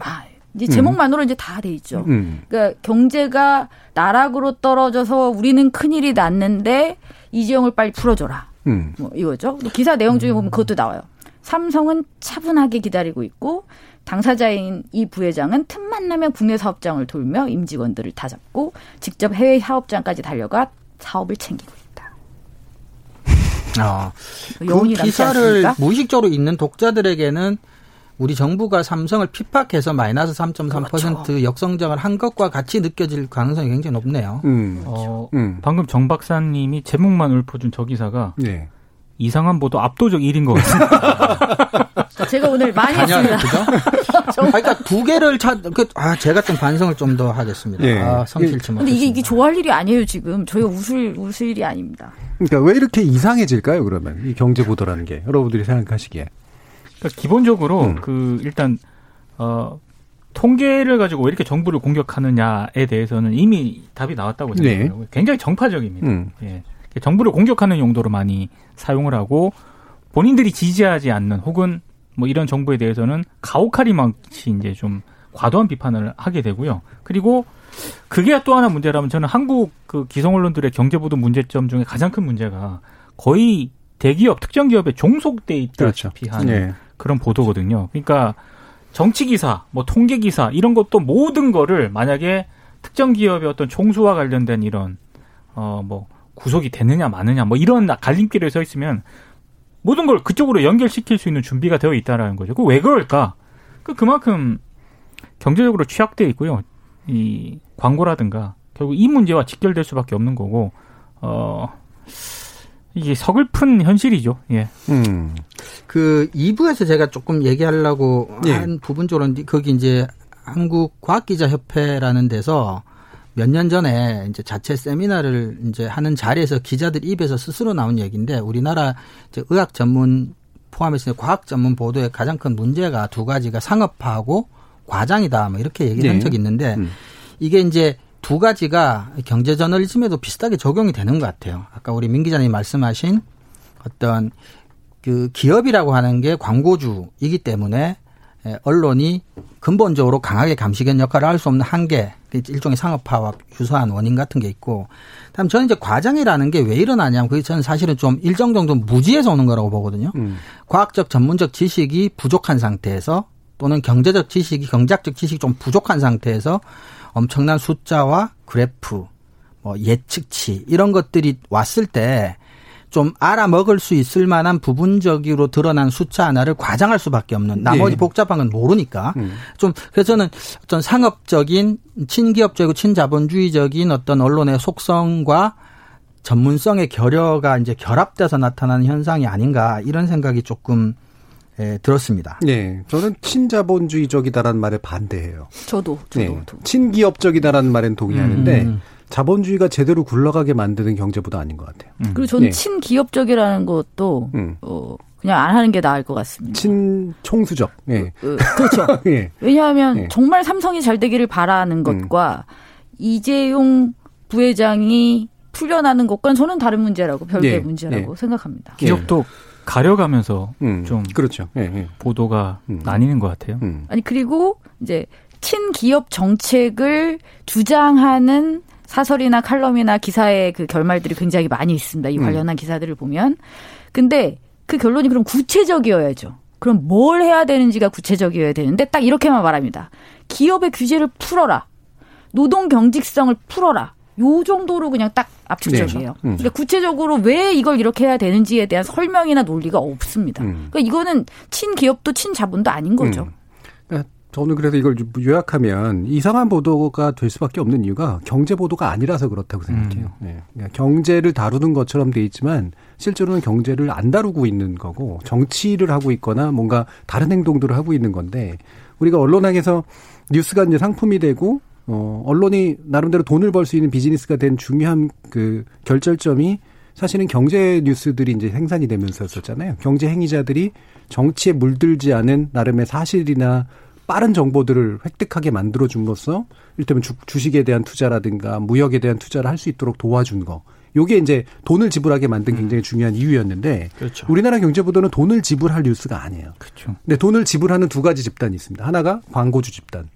S7: 아, 이제 제목만으로 음. 이제 다 돼 있죠. 음. 그러니까 경제가 나락으로 떨어져서 우리는 큰일이 났는데 이재용을 빨리 풀어줘라. 음. 뭐 이거죠. 기사 내용 중에 보면 그것도 나와요. 삼성은 차분하게 기다리고 있고 당사자인 이 부회장은 틈만 나면 국내 사업장을 돌며 임직원들을 다 잡고 직접 해외 사업장까지 달려가 사업을 챙기고 있다.
S5: 아, 그 기사를 무의식적으로 읽는 독자들에게는 우리 정부가 삼성을 핍박해서 마이너스 3.3% 그렇죠. 역성장을 한 것과 같이 느껴질 가능성이 굉장히 높네요. 음.
S6: 어, 음. 방금 정 박사님이 제목만 읊어준 저 기사가 네. 이상한 보도 압도적 1인 것 같습니다.
S7: 제가 오늘 많이 했습니다.
S5: 그러니까 두 개를 찾, 그, 아, 제가 좀 반성을 좀 더 하겠습니다. 예. 아, 성실치
S7: 못. 근데 이게, 이게 좋아할 일이 아니에요, 지금. 저희가 웃을, 웃을 일이 아닙니다.
S2: 그러니까 왜 이렇게 이상해질까요, 그러면? 이 경제보도라는 게. 여러분들이 생각하시기에.
S6: 그러니까 기본적으로 음. 그, 일단, 어, 통계를 가지고 왜 이렇게 정부를 공격하느냐에 대해서는 이미 답이 나왔다고 생각해요. 네. 굉장히 정파적입니다. 음. 예. 정부를 공격하는 용도로 많이 사용을 하고 본인들이 지지하지 않는 혹은 뭐 이런 정부에 대해서는 가혹하리만치 이제 좀 과도한 비판을 하게 되고요. 그리고 그게 또 하나 문제라면 저는 한국 그 기성 언론들의 경제 보도 문제점 중에 가장 큰 문제가 거의 대기업 특정 기업에 종속돼 있다시피 그렇죠. 한 네. 그런 보도거든요. 그러니까 정치 기사, 뭐 통계 기사 이런 것도 모든 거를 만약에 특정 기업의 어떤 총수와 관련된 이런 어뭐 구속이 되느냐 마느냐 뭐 이런 갈림길에 서 있으면 모든 걸 그쪽으로 연결시킬 수 있는 준비가 되어 있다라는 거죠. 그 왜 그럴까? 그 그만큼 경제적으로 취약돼 있고요. 이 광고라든가 결국 이 문제와 직결될 수밖에 없는 거고 어 이게 서글픈 현실이죠. 예. 음.
S5: 그 2부에서 제가 조금 얘기하려고 예. 한 부분 쪽으로 거기 이제 한국 과학기자협회라는 데서 몇 년 전에 이제 자체 세미나를 이제 하는 자리에서 기자들 입에서 스스로 나온 얘기인데 우리나라 이제 의학 전문 포함해서 과학 전문 보도의 가장 큰 문제가 두 가지가 상업화하고 과장이다 뭐 이렇게 얘기를 네. 한 적이 있는데 음. 이게 이제 두 가지가 경제 저널리즘에도 비슷하게 적용이 되는 것 같아요. 아까 우리 민 기자님 말씀하신 어떤 그 기업이라고 하는 게 광고주이기 때문에 언론이 근본적으로 강하게 감시견 역할을 할 수 없는 한계, 그 일종의 상업화와 유사한 원인 같은 게 있고, 다음 저는 이제 과장이라는 게 왜 일어나냐면 그게 저는 사실은 좀 일정 정도 무지에서 오는 거라고 보거든요. 음. 과학적 전문적 지식이 부족한 상태에서 또는 경제적 지식이 경제학적 지식이 좀 부족한 상태에서 엄청난 숫자와 그래프, 뭐 예측치 이런 것들이 왔을 때 좀 알아먹을 수 있을 만한 부분적으로 드러난 숫자 하나를 과장할 수밖에 없는 나머지 네. 복잡한 건 모르니까 음. 좀 그래서 저는 어떤 상업적인 친기업적이고 친자본주의적인 어떤 언론의 속성과 전문성의 결여가 이제 결합돼서 나타나는 현상이 아닌가 이런 생각이 조금 예, 들었습니다.
S2: 네, 저는 친자본주의적이다라는 말에 반대해요.
S7: 저도, 저도. 네,
S2: 친기업적이다라는 말엔 동의하는데 음. 자본주의가 제대로 굴러가게 만드는 경제보다 아닌 것 같아요.
S7: 음. 그리고 저는 네. 친기업적이라는 것도 음. 어, 그냥 안 하는 게 나을 것 같습니다.
S2: 친총수적. 예.
S7: 네. 그, 그렇죠. 네. 왜냐하면 네. 정말 삼성이 잘 되기를 바라는 것과 음. 이재용 부회장이 풀려나는 것과는 저는 다른 문제라고 별개의 문제라고 생각합니다.
S6: 기업도 가려가면서
S2: 음,
S6: 좀
S2: 그렇죠.
S6: 예, 예. 보도가 음. 나뉘는 것 같아요.
S7: 음. 아니 그리고 이제 친기업 정책을 주장하는 사설이나 칼럼이나 기사의 그 결말들이 굉장히 많이 있습니다. 이 음. 관련한 기사들을 보면. 근데 그 결론이 그럼 구체적이어야죠. 그럼 뭘 해야 되는지가 구체적이어야 되는데 딱 이렇게만 말합니다. 기업의 규제를 풀어라. 노동 경직성을 풀어라. 요 정도로 그냥 딱 압축적이에요. 네. 음. 그러니까 구체적으로 왜 이걸 이렇게 해야 되는지에 대한 설명이나 논리가 없습니다. 음. 그러니까 이거는 친기업도 친자본도 아닌 거죠. 음.
S2: 그러니까 저는 그래서 이걸 요약하면 이상한 보도가 될 수밖에 없는 이유가 경제 보도가 아니라서 그렇다고 생각해요. 음. 네. 그러니까 경제를 다루는 것처럼 돼 있지만 실제로는 경제를 안 다루고 있는 거고 정치를 하고 있거나 뭔가 다른 행동들을 하고 있는 건데 우리가 언론학에서 뉴스가 이제 상품이 되고 어, 언론이 나름대로 돈을 벌 수 있는 비즈니스가 된 중요한 그 결절점이 사실은 경제 뉴스들이 이제 생산이 되면서였었잖아요. 경제 행위자들이 정치에 물들지 않은 나름의 사실이나 빠른 정보들을 획득하게 만들어 줌으로써 일테면 주, 주식에 대한 투자라든가 무역에 대한 투자를 할 수 있도록 도와준 거. 요게 이제 돈을 지불하게 만든 굉장히 음. 중요한 이유였는데 그렇죠. 우리나라 경제보도는 돈을 지불할 뉴스가 아니에요.
S6: 그렇죠.
S2: 근데 돈을 지불하는 두 가지 집단이 있습니다. 하나가 광고주 집단.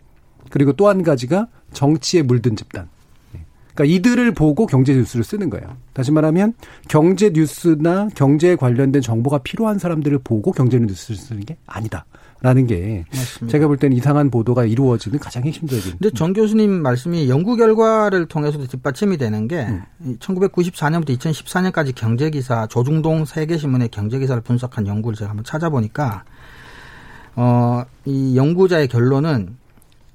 S2: 그리고 또 한 가지가 정치에 물든 집단. 네. 그러니까 이들을 보고 경제 뉴스를 쓰는 거예요. 다시 말하면 경제 뉴스나 경제에 관련된 정보가 필요한 사람들을 보고 경제 뉴스를 쓰는 게 아니다. 라는 게 맞습니다. 제가 볼 때는 이상한 보도가 이루어지는 가장 핵심적인.
S5: 근데 정 교수님 말씀이 연구 결과를 통해서도 뒷받침이 되는 게 음. 1994년부터 2014년까지 경제 기사 조중동 세계 신문의 경제 기사를 분석한 연구를 제가 한번 찾아보니까 어, 이 연구자의 결론은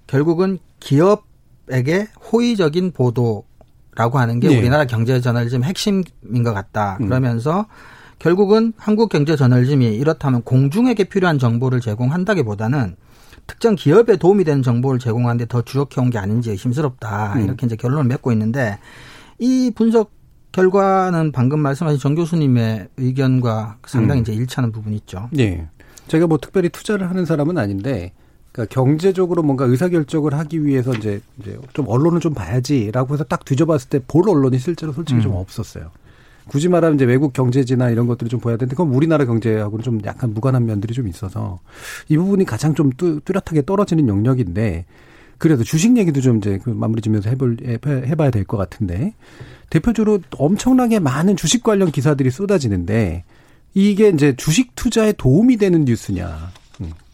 S5: 결국은 기업에게 호의적인 보도라고 하는 게 네. 우리나라 경제 저널리즘 핵심인 것 같다. 음. 그러면서 결국은 한국 경제 저널리즘이 이렇다면 공중에게 필요한 정보를 제공한다기보다는 특정 기업에 도움이 되는 정보를 제공하는데 더 주력해 온 게 아닌지 의심스럽다. 음. 이렇게 이제 결론을 맺고 있는데 이 분석 결과는 방금 말씀하신 정 교수님의 의견과 상당히 음. 이제 일치하는 부분이 있죠.
S2: 네. 제가 뭐 특별히 투자를 하는 사람은 아닌데 그러니까 경제적으로 뭔가 의사결정을 하기 위해서 이제 이제 좀 언론을 좀 봐야지라고 해서 딱 뒤져봤을 때 볼 언론이 실제로 솔직히 음. 좀 없었어요. 굳이 말하면 이제 외국 경제지나 이런 것들을 좀 보야 되는데 그건 우리나라 경제하고는 좀 약간 무관한 면들이 좀 있어서 이 부분이 가장 좀 뚜렷하게 떨어지는 영역인데 그래도 주식 얘기도 좀 이제 그 마무리 지면서 해볼 해봐야 될 것 같은데 대표적으로 엄청나게 많은 주식 관련 기사들이 쏟아지는데 이게 이제 주식 투자에 도움이 되는 뉴스냐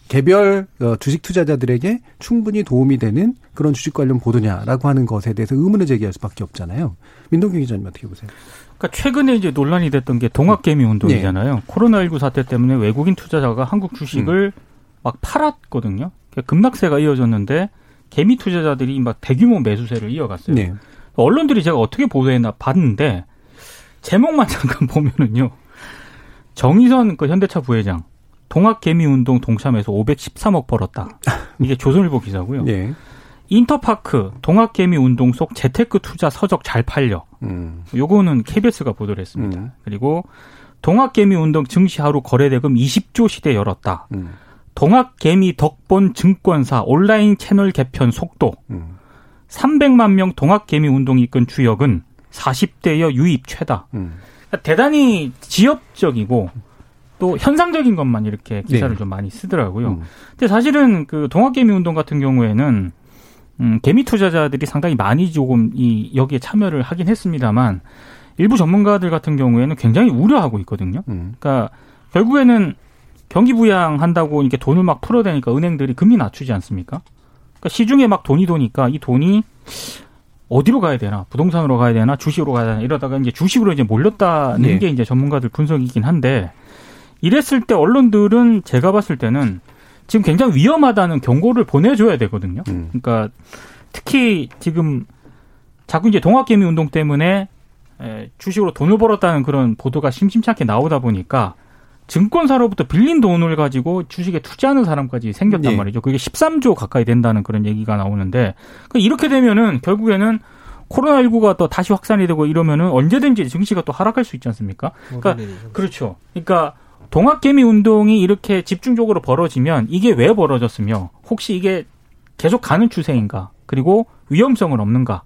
S2: 개별 어, 주식 투자자들에게 충분히 도움이 되는 그런 주식 관련 보도냐라고 하는 것에 대해서 의문을 제기할 수밖에 없잖아요. 민동기 기자님 어떻게 보세요?
S6: 그러니까 최근에 이제 논란이 됐던 게 동학개미 운동이잖아요. 네. 코로나19 사태 때문에 외국인 투자자가 한국 주식을 음. 막 팔았거든요. 그러니까 급락세가 이어졌는데 개미 투자자들이 막 대규모 매수세를 이어갔어요. 네. 언론들이 제가 어떻게 보도했나 봤는데 제목만 잠깐 보면은요. 정의선 그 현대차 부회장 동학개미운동 동참해서 513억 벌었다. 이게 조선일보 기사고요. 네. 인터파크 동학개미운동 속 재테크 투자 서적 잘 팔려. 음. 요거는 KBS가 보도를 했습니다. 음. 그리고 동학개미운동 증시 하루 거래대금 20조 시대 열었다. 음. 동학개미 덕본 증권사 온라인 채널 개편 속도. 음. 300만 명 동학개미 운동이 이끈 주역은 40대여 유입 최다. 음. 그러니까 대단히 지역적이고 또 현상적인 것만 이렇게 기사를 네. 좀 많이 쓰더라고요. 음. 근데 사실은 그 동학개미 운동 같은 경우에는 음, 개미 투자자들이 상당히 많이 조금 이 여기에 참여를 하긴 했습니다만 일부 전문가들 같은 경우에는 굉장히 우려하고 있거든요. 음. 그러니까 결국에는 경기 부양한다고 이렇게 돈을 막 풀어대니까 은행들이 금리 낮추지 않습니까? 그러니까 시중에 막 돈이 도니까 이 돈이 어디로 가야 되나 부동산으로 가야 되나 주식으로 가야 되나 이러다가 이제 주식으로 이제 몰렸다는 네. 게 이제 전문가들 분석이긴 한데 이랬을 때 언론들은 제가 봤을 때는 지금 굉장히 위험하다는 경고를 보내줘야 되거든요. 음. 그러니까 특히 지금 자꾸 이제 동학개미 운동 때문에 주식으로 돈을 벌었다는 그런 보도가 심심찮게 나오다 보니까 증권사로부터 빌린 돈을 가지고 주식에 투자하는 사람까지 생겼단 네. 말이죠. 그게 13조 가까이 된다는 그런 얘기가 나오는데 그러니까 이렇게 되면은 결국에는 코로나19가 또 다시 확산이 되고 이러면은 언제든지 증시가 또 하락할 수 있지 않습니까? 그러니까 그렇죠. 그러니까 동학개미 운동이 이렇게 집중적으로 벌어지면 이게 왜 벌어졌으며 혹시 이게 계속 가는 추세인가? 그리고 위험성은 없는가?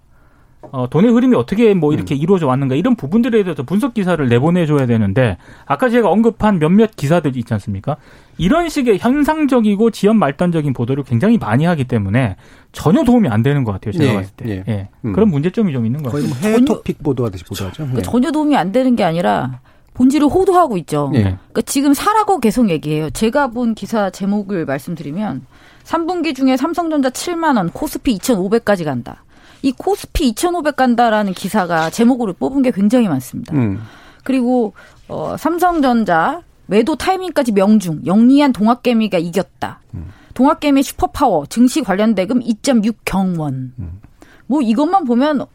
S6: 어, 돈의 흐름이 어떻게 뭐 이렇게 음. 이루어져 왔는가 이런 부분들에 대해서 분석 기사를 내보내줘야 되는데 아까 제가 언급한 몇몇 기사들 있지 않습니까? 이런 식의 현상적이고 지연 말단적인 보도를 굉장히 많이 하기 때문에 전혀 도움이 안 되는 것 같아요. 제가 네, 봤을 때. 예. 예. 음. 그런 문제점이 좀 있는 것 같아요.
S2: 거의 뭐 해외 토픽 보도하듯이 보도하죠.
S7: 네. 전혀 도움이 안 되는 게 아니라 본질을 호도하고 있죠. 네. 그러니까 지금 사라고 계속 얘기해요. 제가 본 기사 제목을 말씀드리면 3분기 중에 삼성전자 7만 원, 코스피 2,500까지 간다. 이 코스피 2,500 간다라는 기사가 제목으로 뽑은 게 굉장히 많습니다. 음. 그리고 어, 삼성전자 매도 타이밍까지 명중, 영리한 동학개미가 이겼다. 음. 동학개미 슈퍼파워 증시 관련 대금 2.6 경원. 음. 뭐 이것만 보면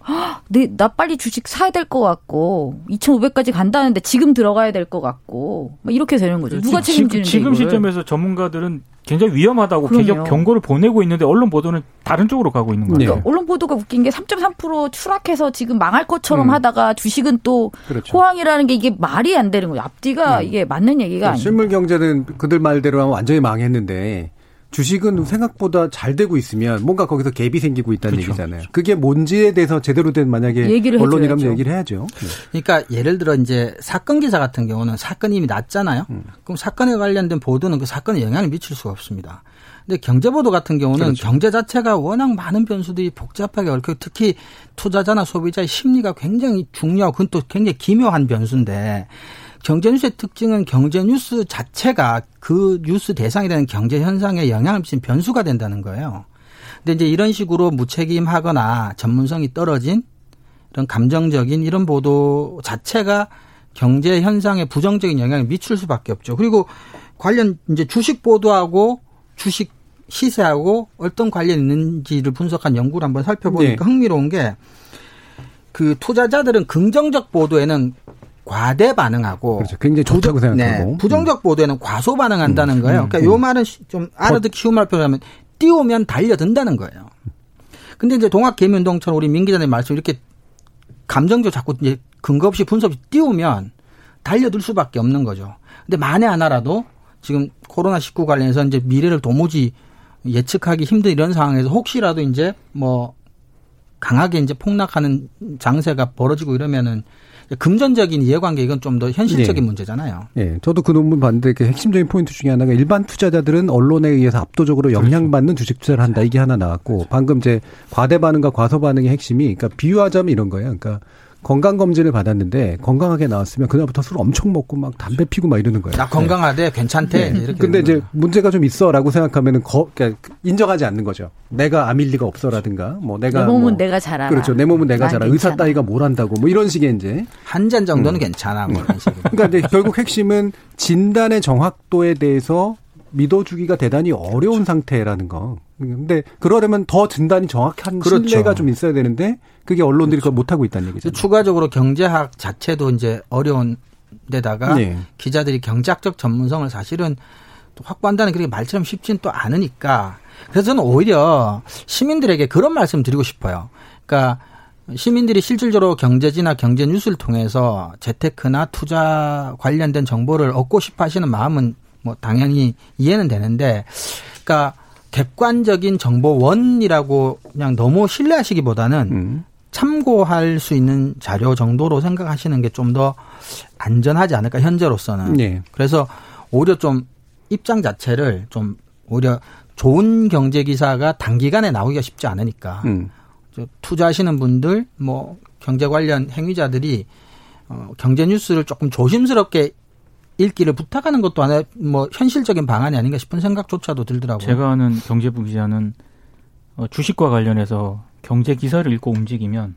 S7: 내, 나 빨리 주식 사야 될 것 같고 2,500까지 간다는데 지금 들어가야 될 것 같고 뭐 이렇게 되는 거죠. 누가 책임지는
S6: 지금, 지금 시점에서 전문가들은 굉장히 위험하다고 개격 경고를 보내고 있는데 언론 보도는 다른 쪽으로 가고 있는 거예요.
S7: 그러니까 언론 보도가 웃긴 게 3.3% 추락해서 지금 망할 것처럼 음. 하다가 주식은 또 그렇죠. 호황이라는 게 이게 말이 안 되는 거예요. 앞뒤가 음. 이게 맞는 얘기가 아니에요.
S2: 실물 경제는 그들 말대로 하면 완전히 망했는데 주식은 생각보다 잘 되고 있으면 뭔가 거기서 갭이 생기고 있다는 그렇죠. 얘기잖아요. 그게 뭔지에 대해서 제대로 된 만약에 언론이라면 해줘야죠. 얘기를 해야죠.
S5: 네. 그러니까 예를 들어 이제 사건 기사 같은 경우는 사건이 이미 났잖아요. 음. 그럼 사건에 관련된 보도는 그 사건에 영향을 미칠 수가 없습니다. 근데 경제 보도 같은 경우는 그렇죠. 경제 자체가 워낙 많은 변수들이 복잡하게 얽혀 특히 투자자나 소비자의 심리가 굉장히 중요하고 그건 또 굉장히 기묘한 변수인데 경제뉴스의 특징은 경제뉴스 자체가 그 뉴스 대상이 되는 경제 현상에 영향을 미친 변수가 된다는 거예요. 근데 이제 이런 식으로 무책임하거나 전문성이 떨어진 이런 감정적인 이런 보도 자체가 경제 현상에 부정적인 영향을 미칠 수밖에 없죠. 그리고 관련 이제 주식 보도하고 주식 시세하고 어떤 관련이 있는지를 분석한 연구를 한번 살펴보니까 네. 흥미로운 게 그 투자자들은 긍정적 보도에는 과대 반응하고
S2: 그렇죠. 굉장히 좋다고 부정, 생각하고
S5: 네, 부정적 보도에는 과소 반응한다는 음, 거예요. 그러니까 음, 요 말은 좀 알아듣기 쉬운 말로 표현하면 띄우면 달려든다는 거예요. 근데 이제 동학 개미운동처럼 우리 민 기자님 말씀 이렇게 감정적 자꾸 이제 근거 없이 분석 없이 띄우면 달려들 수밖에 없는 거죠. 근데 만에 하나라도 지금 코로나 19 관련해서 이제 미래를 도무지 예측하기 힘든 이런 상황에서 혹시라도 이제 뭐 강하게 이제 폭락하는 장세가 벌어지고 이러면은 금전적인 이해관계 이건 좀 더 현실적인 네. 문제잖아요.
S2: 네, 저도 그 논문 봤는데 그 핵심적인 포인트 중에 하나가 일반 투자자들은 언론에 의해서 압도적으로. 영향받는 그렇죠. 주식 투자를 한다 이게 하나 나왔고 그렇죠. 방금 제 과대 반응과 과소 반응의 핵심이 그러니까 비유하자면 이런 거예요. 그러니까 건강 검진을 받았는데 건강하게 나왔으면 그날부터 술 엄청 먹고 막 담배 피고 막 이러는 거예요.
S5: 나 건강하대 네. 괜찮대.
S2: 네. 이렇게 근데 이제 문제가 좀 있어라고 생각하면은 거, 그러니까 인정하지 않는 거죠. 내가 암일 리가 없어라든가 뭐 내가
S7: 내 몸은 뭐, 내가 잘 알아.
S2: 그렇죠. 내 몸은 내가 잘 알아. 의사 따위가 뭘 한다고 뭐 이런 식의 이제
S5: 한 잔 정도는 음. 괜찮아 뭐 이런 식으로.
S2: 그러니까 이제 결국 핵심은 진단의 정확도에 대해서 믿어주기가 대단히 어려운 상태라는 거. 근데 그러려면 더 진단이 정확한 그렇죠. 신뢰가 좀 있어야 되는데 그게 언론들이 그렇죠. 그걸 못 하고 있다는 얘기죠.
S5: 추가적으로 경제학 자체도 이제 어려운 데다가 네. 기자들이 경제학적 전문성을 사실은 확보한다는 그게 말처럼 쉽지는 또 않으니까 그래서 저는 오히려 시민들에게 그런 말씀 드리고 싶어요. 그러니까 시민들이 실질적으로 경제지나 경제 뉴스를 통해서 재테크나 투자 관련된 정보를 얻고 싶어 하시는 마음은 뭐 당연히 이해는 되는데 그러니까 객관적인 정보원이라고 그냥 너무 신뢰하시기보다는 음. 참고할 수 있는 자료 정도로 생각하시는 게 좀 더 안전하지 않을까 현재로서는. 네. 그래서 오히려 좀 입장 자체를 좀 오히려 좋은 경제 기사가 단기간에 나오기가 쉽지 않으니까 음. 투자하시는 분들 뭐 경제 관련 행위자들이 어, 경제 뉴스를 조금 조심스럽게 읽기를 부탁하는 것도 하나의 뭐 현실적인 방안이 아닌가 싶은 생각조차도 들더라고요.
S6: 제가 아는 경제부 기자는 어, 주식과 관련해서 경제 기사를 읽고 움직이면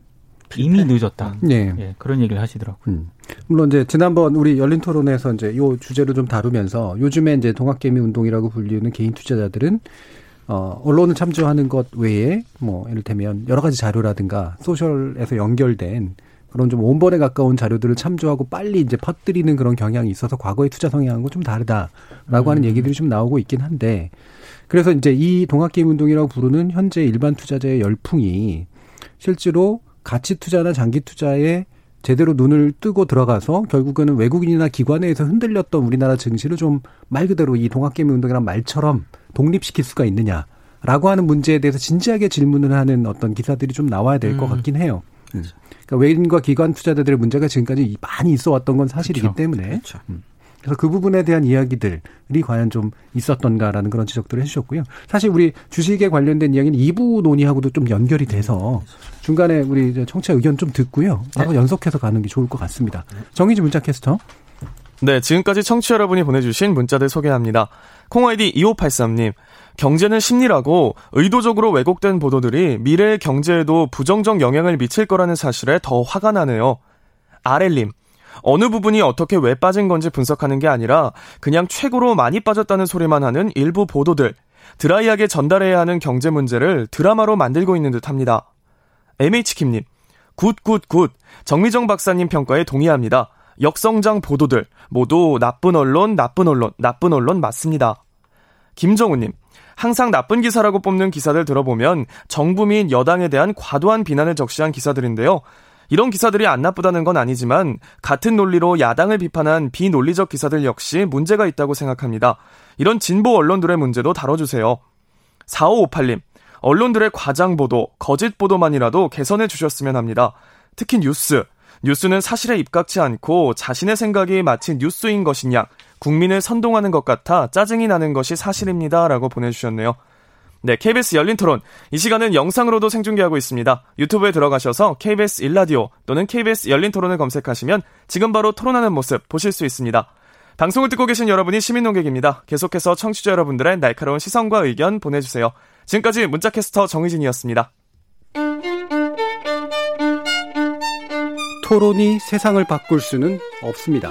S6: 이미 늦었다. 네. 예, 그런 얘기를 하시더라고요. 음.
S2: 물론 이제 지난번 우리 열린 토론에서 이제 요 주제를 좀 다루면서 요즘에 이제 동학개미 운동이라고 불리는 개인 투자자들은 어, 언론을 참조하는 것 외에 뭐 이를테면 여러 가지 자료라든가 social에서 연결된 그런 좀 원본에 가까운 자료들을 참조하고 빨리 이제 퍼뜨리는 그런 경향이 있어서 과거의 투자 성향하고 좀 다르다라고 음. 하는 얘기들이 좀 나오고 있긴 한데 그래서 이제 이 동학개미 운동이라고 부르는 현재 일반 투자자의 열풍이 실제로 가치 투자나 장기 투자에 제대로 눈을 뜨고 들어가서 결국에는 외국인이나 기관에 의해서 흔들렸던 우리나라 증시를 좀 말 그대로 이 동학개미 운동이란 말처럼 독립시킬 수가 있느냐 라고 하는 문제에 대해서 진지하게 질문을 하는 어떤 기사들이 좀 나와야 될것 음. 같긴 해요. 음. 그러니까 외인과 기관 투자자들의 문제가 지금까지 많이 있어 왔던 건 사실이기 그렇죠. 때문에 그렇죠. 음. 그래서 그 부분에 대한 이야기들이 과연 좀 있었던가라는 그런 지적들을 해주셨고요. 사실 우리 주식에 관련된 이야기는 2부 논의하고도 좀 연결이 돼서 중간에 우리 청취자 의견 좀 듣고요. 바로 네. 연속해서 가는 게 좋을 것 같습니다. 정희지 문자 캐스터.
S8: 네, 지금까지 청취자 여러분이 보내주신 문자들 소개합니다. 콩아이디 2583님. 경제는 심리라고 의도적으로 왜곡된 보도들이 미래의 경제에도 부정적 영향을 미칠 거라는 사실에 더 화가 나네요. 아렐님. 어느 부분이 어떻게 왜 빠진 건지 분석하는 게 아니라 그냥 최고로 많이 빠졌다는 소리만 하는 일부 보도들. 드라이하게 전달해야 하는 경제 문제를 드라마로 만들고 있는 듯 합니다. MH킴님. good good good. 정미정 박사님 평가에 동의합니다. 역성장 보도들 모두 나쁜 언론, 나쁜 언론, 나쁜 언론 맞습니다. 김정우님, 항상 나쁜 기사라고 뽑는 기사들 들어보면 정부 및 여당에 대한 과도한 비난을 적시한 기사들인데요. 이런 기사들이 안 나쁘다는 건 아니지만 같은 논리로 야당을 비판한 비논리적 기사들 역시 문제가 있다고 생각합니다. 이런 진보 언론들의 문제도 다뤄주세요. 4558님, 언론들의 과장 보도, 거짓 보도만이라도 개선해 주셨으면 합니다. 특히 뉴스, 뉴스는 사실에 입각치 않고 자신의 생각이 마치 뉴스인 것이냐, 국민을 선동하는 것 같아 짜증이 나는 것이 사실입니다. 라고 보내주셨네요. 네, KBS 열린 토론. 이 시간은 영상으로도 생중계하고 있습니다. 유튜브에 들어가셔서 KBS 일라디오 또는 KBS 열린 토론을 검색하시면 지금 바로 토론하는 모습 보실 수 있습니다. 방송을 듣고 계신 여러분이 시민 농객입니다. 계속해서 청취자 여러분들의 날카로운 시선과 의견 보내주세요. 지금까지 문자캐스터 정희진이었습니다.
S2: 토론이 세상을 바꿀 수는 없습니다.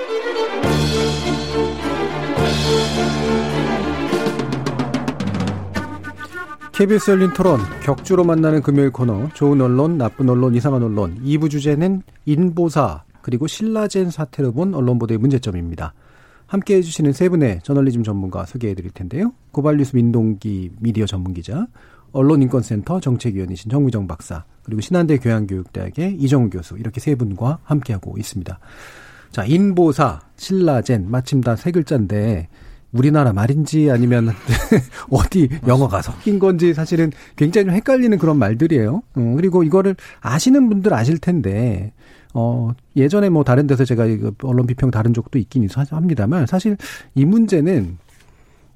S2: KBS 열린 토론 격주로 만나는 금요일 코너 좋은 언론 나쁜 언론 이상한 언론 2부 주제는 인보사 그리고 신라젠 사태로 본 언론 보도의 문제점입니다. 함께 해주시는 세 분의 저널리즘 전문가 소개해 드릴 텐데요. 고발뉴스 민동기 미디어 전문기자 언론인권센터 정책위원이신 정무정 박사 그리고 신한대 교양교육대학의 이정우 교수 이렇게 세 분과 함께하고 있습니다. 자, 인보사, 신라젠, 마침 다 세 글자인데, 우리나라 말인지 아니면 어디 영어가 섞인 건지 사실은 굉장히 좀 헷갈리는 그런 말들이에요. 어, 그리고 이거를 아시는 분들 아실 텐데, 어, 예전에 뭐 다른 데서 제가 이거 언론 비평 다른 적도 있긴 합니다만, 사실 이 문제는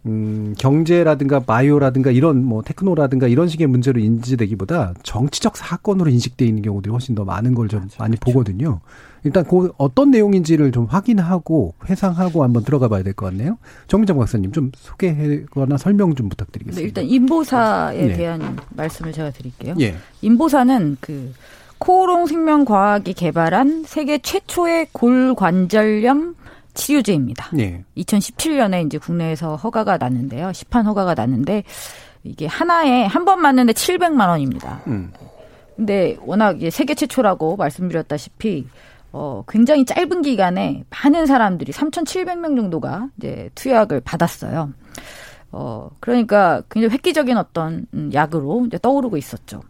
S2: 음, 경제라든가 바이오라든가 이런 뭐 테크노라든가 이런 식의 문제로 인지되기보다 정치적 사건으로 인식돼 있는 경우들이 훨씬 더 많은 걸좀 그렇죠. 많이 그렇죠. 보거든요. 일단 그 어떤 내용인지를 좀 확인하고 회상하고 한번 들어가 봐야 될 것 같네요. 정민정 박사님 좀 소개하거나 설명 좀 부탁드리겠습니다.
S7: 네, 일단 인보사에 네. 대한 말씀을 제가 드릴게요. 예. 인보사는 그 코오롱 생명과학이 개발한 세계 최초의 골관절염 치료제입니다. 네. 2017년에 이제 국내에서 허가가 났는데요. 시판 허가가 났는데 이게 하나에 한 번 맞는데 700만 원입니다. 음. 근데 워낙 세계 최초라고 말씀드렸다시피 어, 굉장히 짧은 기간에 많은 사람들이 3,700명 정도가 이제 투약을 받았어요. 어, 그러니까 굉장히 획기적인 어떤 음, 약으로 이제 떠오르고 있었죠.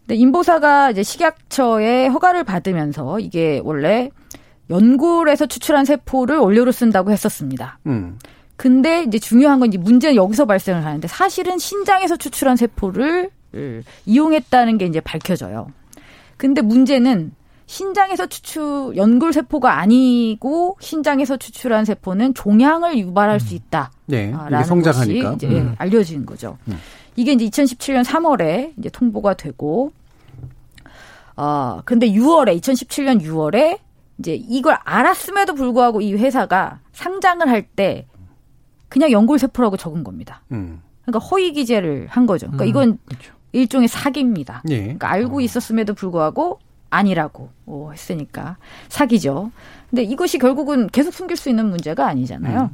S7: 근데 인보사가 이제 식약처의 허가를 받으면서 이게 원래 연골에서 추출한 세포를 원료로 쓴다고 했었습니다. 음. 근데 이제 중요한 건 이제 문제는 여기서 발생을 하는데 사실은 신장에서 추출한 세포를 이용했다는 게 이제 밝혀져요. 근데 문제는 신장에서 추출 연골 세포가 아니고 신장에서 추출한 세포는 종양을 유발할 수 있다. 네, 라는 성장하니까. 것이 이제 음. 알려진 거죠. 음. 이게 이제 2017년 3월에 이제 통보가 되고 어 근데 6월에 2017년 6월에 이제 이걸 알았음에도 불구하고 이 회사가 상장을 할 때 그냥 연골 세포라고 적은 겁니다. 음. 그러니까 허위 기재를 한 거죠. 그러니까 음. 이건 그렇죠. 일종의 사기입니다. 예. 그러니까 알고 어. 있었음에도 불구하고 아니라고 했으니까 사기죠. 근데 이것이 결국은 계속 숨길 수 있는 문제가 아니잖아요. 음.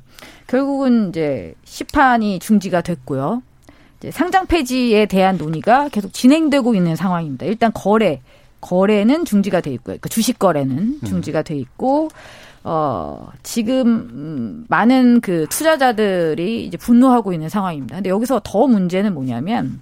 S7: 결국은 이제 시판이 중지가 됐고요. 이제 상장 폐지에 대한 논의가 계속 진행되고 있는 상황입니다. 일단 거래 거래는 중지가 돼 있고요. 그러니까 주식 거래는 음. 중지가 돼 있고 어, 지금, 음, 많은 그 투자자들이 이제 분노하고 있는 상황입니다. 근데 여기서 더 문제는 뭐냐면,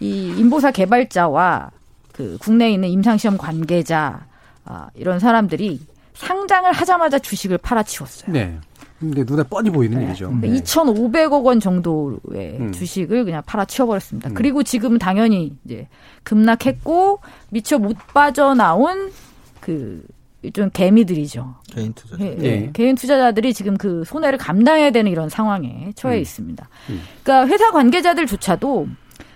S7: 이 인보사 개발자와 그 국내에 있는 임상시험 관계자 아, 이런 사람들이 상장을 하자마자 주식을 팔아치웠어요.
S2: 네. 근데 눈에 뻔히 보이는 네. 일이죠.
S7: 네. 2,500억 원 정도의 음. 주식을 그냥 팔아치워버렸습니다. 음. 그리고 지금 당연히 이제 급락했고 미처 못 빠져나온 그 좀 개미들이죠.
S5: 개인 투자.
S7: 예, 예. 개인 투자자들이 지금 그 손해를 감당해야 되는 이런 상황에 처해 음. 있습니다. 음. 그러니까 회사 관계자들조차도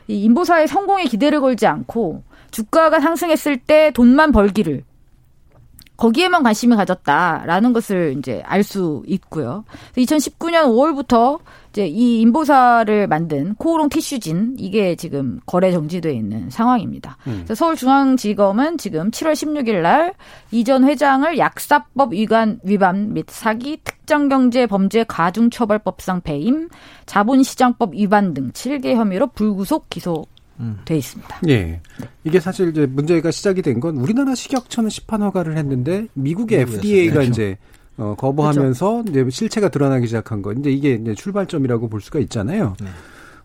S7: 이 인보사의 성공에 기대를 걸지 않고 주가가 상승했을 때 돈만 벌기를 거기에만 관심을 가졌다라는 것을 이제 알 수 있고요. 2019년 5월부터 이제 이 인보사를 만든 코오롱 티슈진 이게 지금 거래 정지돼 있는 상황입니다. 음. 서울중앙지검은 지금 7월 16일 날 이전 회장을 약사법 위반 위반 및 사기 특정경제 범죄 가중처벌법상 배임 자본시장법 위반 등 7개 혐의로 불구속 기소 돼 있습니다.
S2: 예. 이게 사실 이제 문제가 시작이 된 건 우리나라 식약처는 시판 허가를 했는데 미국의 FDA가 그렇죠. 이제 어, 거부하면서 그렇죠. 이제 실체가 드러나기 시작한 거. 이제 이게 이제 출발점이라고 볼 수가 있잖아요. 네.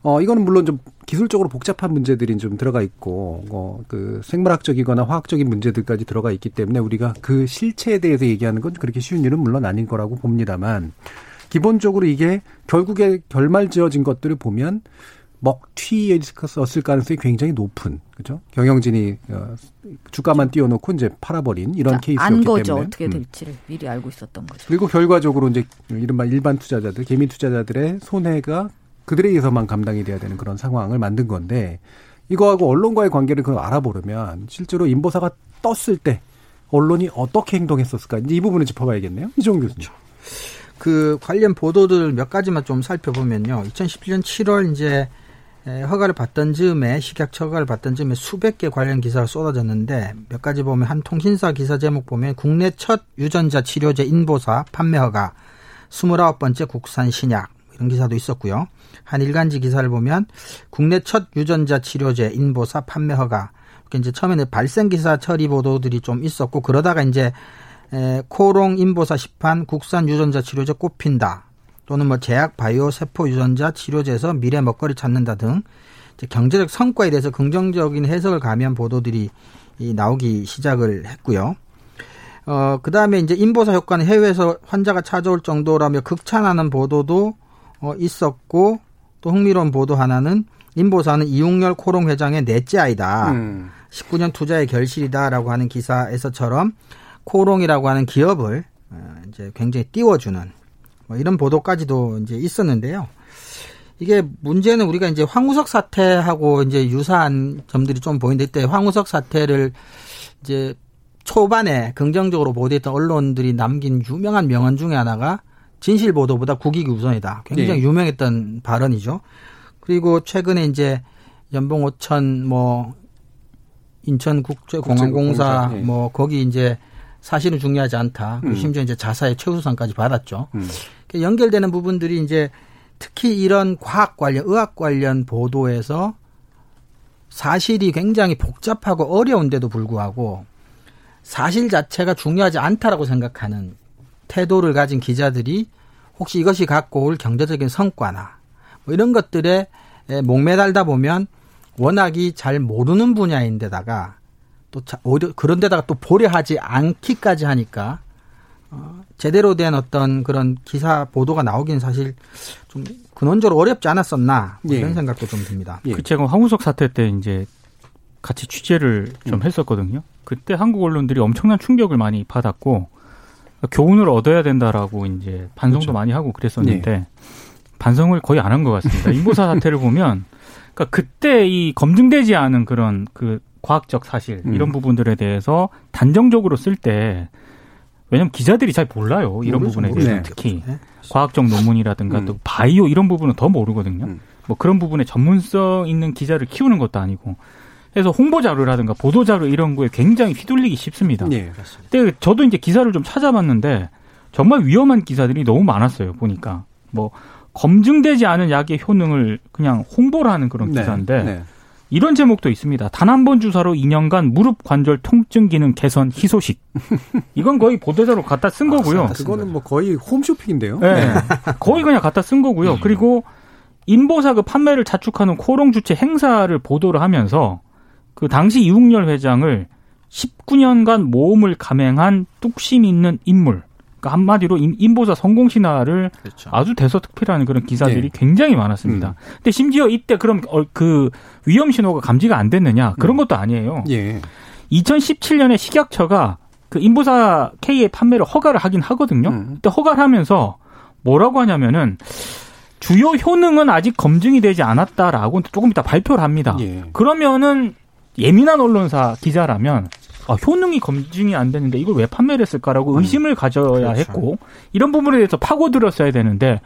S2: 어, 이거는 물론 좀 기술적으로 복잡한 문제들이 좀 들어가 있고, 어, 그 생물학적이거나 화학적인 문제들까지 들어가 있기 때문에 우리가 그 실체에 대해서 얘기하는 건 그렇게 쉬운 일은 물론 아닌 거라고 봅니다만, 기본적으로 이게 결국에 결말 지어진 것들을 보면 먹튀였을 가능성이 굉장히 높은 그죠? 경영진이 어, 주가만 띄워놓고 이제 팔아버린 이런 케이스였기 안 거죠.
S7: 때문에 어떻게 음. 될지를 음. 미리 알고 있었던 거죠.
S2: 그리고 결과적으로 이제 이른바 일반 투자자들, 개민 투자자들의 손해가 그들에 의해서만 감당이 돼야 되는 그런 상황을 만든 건데 이거하고 언론과의 관계를 그 알아보려면 실제로 인보사가 떴을 때 언론이 어떻게 행동했었을까 이제 이 부분을 짚어봐야겠네요. 이종 교수님. 그렇죠.
S5: 그 관련 보도들 몇 가지만 좀 살펴보면요. 2017년 7월 이제 허가를 받던 즈음에 식약처 허가를 받던 즈음에 수백 개 관련 기사가 쏟아졌는데 몇 가지 보면 한 통신사 기사 제목 보면 국내 첫 유전자 치료제 인보사 판매 허가 29번째 국산 신약 이런 기사도 있었고요. 한 일간지 기사를 보면 국내 첫 유전자 치료제 인보사 판매 허가 이렇게 이제 처음에는 발생 기사 처리 보도들이 좀 있었고 그러다가 이제 코롱 인보사 시판 국산 유전자 치료제 꼽힌다. 또는 뭐 제약 바이오 세포 유전자 치료제에서 미래 먹거리 찾는다 등 경제적 성과에 대해서 긍정적인 해석을 가미한 보도들이 이 나오기 시작을 했고요. 어, 그 다음에 이제 인보사 효과는 해외에서 환자가 찾아올 정도라며 극찬하는 보도도 어, 있었고 또 흥미로운 보도 하나는 인보사는 이웅열 코롱 회장의 넷째 아이다. 음. 19년 투자의 결실이다라고 하는 기사에서처럼 코롱이라고 하는 기업을 어, 이제 굉장히 띄워주는 뭐 이런 보도까지도 이제 있었는데요. 이게 문제는 우리가 이제 황우석 사태하고 이제 유사한 점들이 좀 보이는데 이때 황우석 사태를 이제 초반에 긍정적으로 보도했던 언론들이 남긴 유명한 명언 중에 하나가 진실 보도보다 국익이 우선이다. 굉장히 네. 유명했던 발언이죠. 그리고 최근에 이제 연봉 5천 뭐 인천국제공항공사 네. 뭐 거기 이제 사실은 중요하지 않다. 음. 심지어 이제 자사의 최우수상까지 받았죠. 음. 연결되는 부분들이 이제 특히 이런 과학 관련, 의학 관련 보도에서 사실이 굉장히 복잡하고 어려운데도 불구하고 사실 자체가 중요하지 않다라고 생각하는 태도를 가진 기자들이 혹시 이것이 갖고 올 경제적인 성과나 뭐 이런 것들에 목매달다 보면 워낙이 잘 모르는 분야인데다가 또 오히려 그런 데다가 또 보려하지 않기까지 하니까 어, 제대로 된 어떤 그런 기사 보도가 나오긴 사실 좀 근원적으로 어렵지 않았었나 뭐 이런 예. 생각도 좀 듭니다.
S6: 예. 그 제가 황우석 사태 때 이제 같이 취재를 좀 음. 했었거든요. 그때 한국 언론들이 엄청난 충격을 많이 받았고 교훈을 얻어야 된다라고 이제 반성도 그렇죠. 많이 하고 그랬었는데 네. 반성을 거의 안 한 것 같습니다. 인보사 사태를 보면 그러니까 그때 이 검증되지 않은 그런 그 과학적 사실 음. 이런 부분들에 대해서 단정적으로 쓸 때 왜냐면 기자들이 잘 몰라요 이런 모르죠, 부분에 대해서 네. 특히 네. 과학적 논문이라든가 음. 또 바이오 이런 부분은 더 모르거든요. 음. 뭐 그런 부분에 전문성 있는 기자를 키우는 것도 아니고 그래서 홍보 자료라든가 보도 자료 이런 거에 굉장히 휘둘리기 쉽습니다. 네, 그렇습니다. 근데 저도 이제 기사를 좀 찾아봤는데 정말 위험한 기사들이 너무 많았어요. 보니까 뭐 검증되지 않은 약의 효능을 그냥 홍보를 하는 그런 네, 기사인데 네, 네. 이런 제목도 있습니다. 단 한 번 주사로 2년간 무릎 관절 통증 기능 개선 희소식. 이건 거의 보도자로 갖다 쓴 아, 거고요.
S2: 그거는 뭐 거의 홈쇼핑인데요.
S6: 네. 네. 거의 그냥 갖다 쓴 거고요. 음. 그리고 인보사그 판매를 자축하는 코롱 주체 행사를 보도를 하면서 그 당시 이웅열 회장을 19년간 모험을 감행한 뚝심 있는 인물. 그러니까 한마디로 인보사 성공 신화를 그렇죠. 아주 대서특필하는 그런 기사들이 네. 굉장히 많았습니다. 음. 근데 심지어 이때 그럼 어, 그 위험 신호가 감지가 안 됐느냐 그런 음. 것도 아니에요. 예. 2017년에 식약처가 그 인보사 K의 판매를 허가를 하긴 하거든요. 음. 근데 허가를 하면서 뭐라고 하냐면은 주요 효능은 아직 검증이 되지 않았다라고 조금 이따 발표를 합니다. 예. 그러면은 예민한 언론사 기자라면 아, 효능이 검증이 안 되는데 이걸 왜 판매를 했을까라고 음. 의심을 가져야 그렇죠. 했고 이런 부분에 대해서 파고들었어야 되는데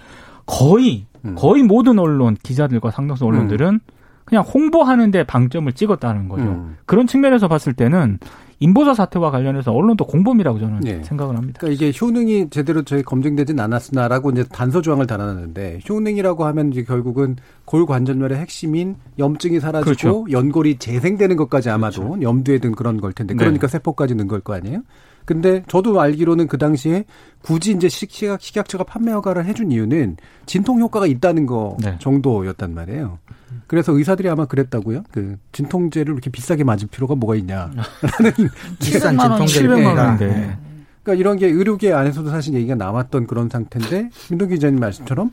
S6: 거의 음. 거의 모든 언론 기자들과 상당수 언론들은 음. 그냥 홍보하는데 방점을 찍었다는 거죠. 음. 그런 측면에서 봤을 때는 인보사 사태와 관련해서 언론도 공범이라고 저는 네. 생각을 합니다.
S2: 그러니까 이게 효능이 제대로 저희 검증되진 않았으나라고 이제 단서 조항을 달아놨는데 효능이라고 하면 이제 결국은 골관절염의 핵심인 염증이 사라지고 그렇죠. 연골이 재생되는 것까지 아마도 그렇죠. 염두에 둔 그런 걸 텐데 그러니까 네. 세포까지 넣은 걸거 아니에요? 근데 저도 알기로는 그 당시에 굳이 이제 식약 식약처가 판매 허가를 해준 이유는 진통 효과가 있다는 거 네. 정도였단 말이에요. 그래서 의사들이 아마 그랬다고요. 그 진통제를 이렇게 비싸게 맞을 필요가 뭐가 있냐라는
S5: 비싼 진통제를
S6: 700만 원인데. 네.
S2: 그러니까 이런 게 의료계 안에서도 사실 얘기가 나왔던 그런 상태인데 민동 기자님 말씀처럼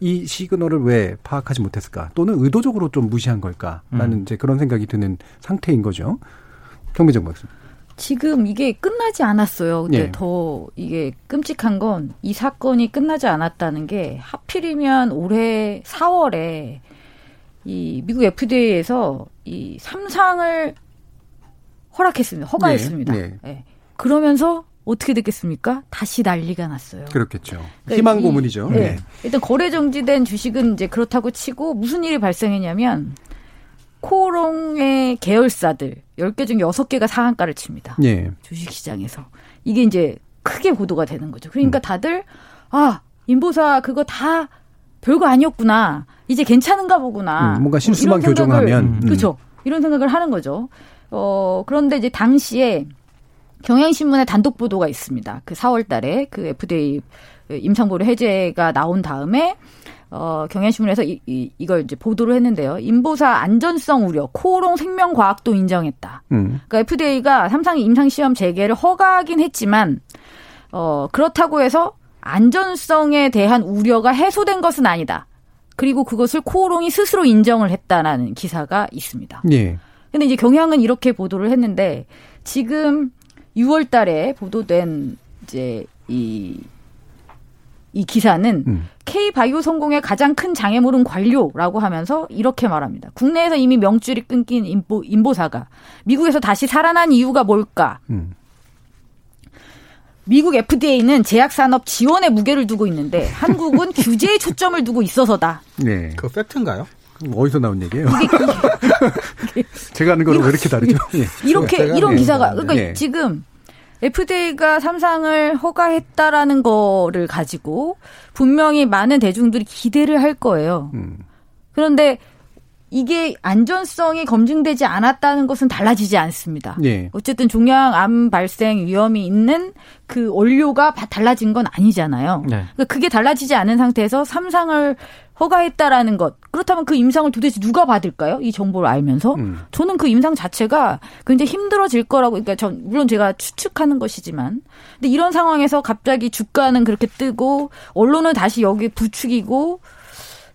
S2: 이 시그널을 왜 파악하지 못했을까? 또는 의도적으로 좀 무시한 걸까라는 음. 이제 그런 생각이 드는 상태인 거죠. 경비정 박사.
S7: 지금 이게 끝나지 않았어요. 근데 네. 더 이게 끔찍한 건 이 사건이 끝나지 않았다는 게 하필이면 올해 4월에 이 미국 FDA에서 이 삼상을 허락했습니다. 허가했습니다. 네. 네. 네. 그러면서 어떻게 됐겠습니까? 다시 난리가 났어요.
S2: 그렇겠죠. 그러니까 희망 고문이죠. 네.
S7: 네. 일단 거래 정지된 주식은 이제 그렇다고 치고 무슨 일이 발생했냐면 코롱의 계열사들 10개 중 6개가 상한가를 칩니다. 예. 주식시장에서. 이게 이제 크게 보도가 되는 거죠. 그러니까 음. 다들 아, 인보사 그거 다 별거 아니었구나. 이제 괜찮은가 보구나.
S2: 음, 뭔가 실수만 뭐 교정하면. 음.
S7: 그렇죠. 이런 생각을 하는 거죠. 어, 그런데 이제 당시에 경향신문의 단독 보도가 있습니다. 그 4월 달에 그 FDA 임상보류 해제가 나온 다음에 어, 경향신문에서 이, 이, 이걸 이제 보도를 했는데요. 인보사 안전성 우려, 코롱 생명과학도 인정했다. 음. 그러니까 FDA가 삼상 임상시험 재개를 허가하긴 했지만, 어, 그렇다고 해서 안전성에 대한 우려가 해소된 것은 아니다. 그리고 그것을 코롱이 스스로 인정을 했다라는 기사가 있습니다. 예. 근데 이제 경향은 이렇게 보도를 했는데, 지금 6월 달에 보도된 이제 이, 이 기사는 음. K바이오 성공의 가장 큰 장애물은 관료라고 하면서 이렇게 말합니다. 국내에서 이미 명줄이 끊긴 인보, 인보사가 미국에서 다시 살아난 이유가 뭘까? 음. 미국 FDA는 제약산업 지원에 무게를 두고 있는데 한국은 규제에 초점을 두고 있어서다.
S2: 네.
S5: 그 팩트인가요?
S2: 어디서 나온 얘기예요? 제가 하는 거는 왜 이렇게 다르죠?
S7: 이렇게 이런 기사가 그러니까 네. 지금 FDA가 삼상을 허가했다라는 거를 가지고 분명히 많은 대중들이 기대를 할 거예요. 음. 그런데 이게 안전성이 검증되지 않았다는 것은 달라지지 않습니다.
S2: 예.
S7: 어쨌든 종양암 발생 위험이 있는 그 원료가 달라진 건 아니잖아요. 네. 그러니까 그게 달라지지 않은 상태에서 삼상을 허가했다라는 것. 그렇다면 그 임상을 도대체 누가 받을까요? 이 정보를 알면서 음. 저는 그 임상 자체가 굉장히 힘들어질 거라고. 그러니까 전 물론 제가 추측하는 것이지만, 근데 이런 상황에서 갑자기 주가는 그렇게 뜨고 언론은 다시 여기 부추기고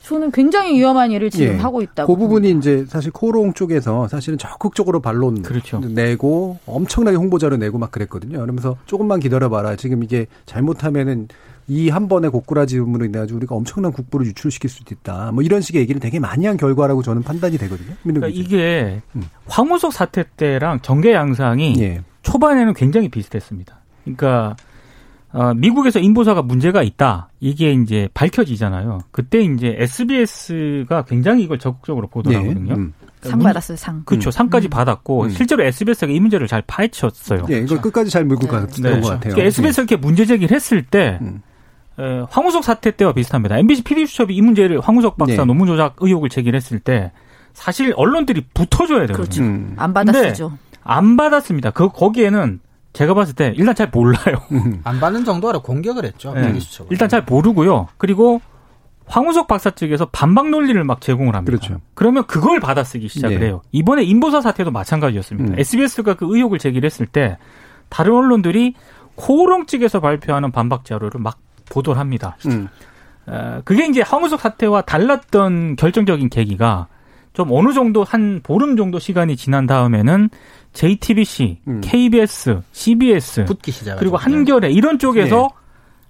S7: 저는 굉장히 위험한 일을 지금 예. 하고 있다고.
S2: 그 부분이 이제 사실 코롱 쪽에서 사실은 적극적으로 반론 그렇죠. 내고 엄청나게 홍보자료 내고 막 그랬거든요. 그러면서 조금만 기다려봐라. 지금 이게 잘못하면은 이 한 번의 고꾸라지 음으로 인해 가지고 우리가 엄청난 국부를 유출시킬 수도 있다. 뭐 이런 식의 얘기를 되게 많이 한 결과라고 저는 판단이 되거든요.
S6: 그러니까 이게 음. 황우석 사태 때랑 전개 양상이 예. 초반에는 굉장히 비슷했습니다. 그러니까 어, 미국에서 인보사가 문제가 있다. 이게 이제 밝혀지잖아요. 그때 이제 SBS가 굉장히 이걸 적극적으로 보도하거든요. 네. 음.
S7: 그러니까 상 받았어요, 상.
S6: 그렇죠. 상까지 음. 받았고, 음. 실제로 SBS가 이 문제를 잘 파헤쳤어요.
S2: 네, 이걸 끝까지 잘 몰고 네. 갔던 네. 것 같아요.
S6: 그러니까 SBS가 이렇게 문제 제기를 했을 때, 음. 에, 황우석 사태 때와 비슷합니다. MBC PD수첩이 이 문제를 황우석 박사 네. 논문 조작 의혹을 제기했을 때, 사실 언론들이 붙어줘야 되거든요. 그렇죠.
S7: 음. 안 받았죠.
S6: 안 받았습니다. 그, 거기에는 제가 봤을 때 일단 잘 몰라요.
S5: 안 받는 정도로 공격을 했죠. 네.
S6: 일단 잘 모르고요. 그리고 황우석 박사 측에서 반박 논리를 막 제공을 합니다.
S2: 그렇죠.
S6: 그러면 그걸 받아쓰기 시작을 네. 해요. 이번에 인보사 사태도 마찬가지였습니다. 음. SBS가 그 의혹을 제기를 했을 때 다른 언론들이 코오롱 측에서 발표하는 반박 자료를 막 보도를 합니다. 음. 어, 그게 이제 황우석 사태와 달랐던 결정적인 계기가 좀 어느 정도 한 보름 정도 시간이 지난 다음에는 JTBC, 음. KBS, CBS 그리고 한겨레 이런 쪽에서 네.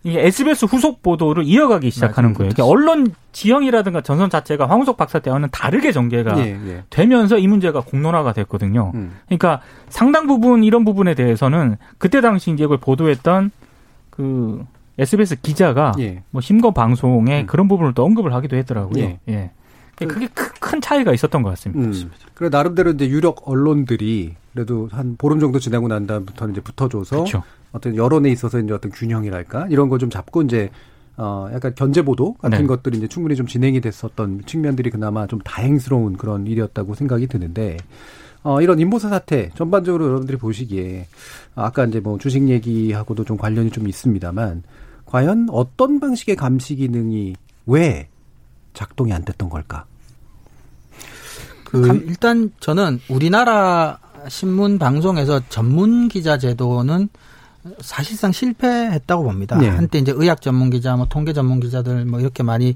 S6: 이 SBS 후속 보도를 이어가기 시작하는 맞아요. 거예요. 그러니까 언론 지형이라든가 전선 자체가 황우석 박사 때와는 다르게 전개가 네, 네. 되면서 이 문제가 공론화가 됐거든요. 음. 그러니까 상당 부분 이런 부분에 대해서는 그때 당시 이제 이걸 보도했던 그 SBS 기자가 예. 뭐 심거 방송에 음. 그런 부분을 또 언급을 하기도 했더라고요. 예. 예. 그게 큰 차이가 있었던 것 같습니다. 음.
S2: 그래 나름대로 이제 유력 언론들이 그래도 한 보름 정도 지나고 난 다음부터는 이제 붙어줘서 그렇죠. 어떤 여론에 있어서 이제 어떤 균형이랄까 이런 거 좀 잡고 이제 어 약간 견제 보도 같은 네. 것들이 이제 충분히 좀 진행이 됐었던 측면들이 그나마 좀 다행스러운 그런 일이었다고 생각이 드는데 어 이런 인보사 사태 전반적으로 여러분들이 보시기에 아까 이제 뭐 주식 얘기하고도 좀 관련이 좀 있습니다만 과연 어떤 방식의 감시 기능이 왜 작동이 안 됐던 걸까?
S5: 그 일단 저는 우리나라 신문 방송에서 전문 기자 제도는 사실상 실패했다고 봅니다. 네. 한때 이제 의학 전문 기자, 뭐 통계 전문 기자들 뭐 이렇게 많이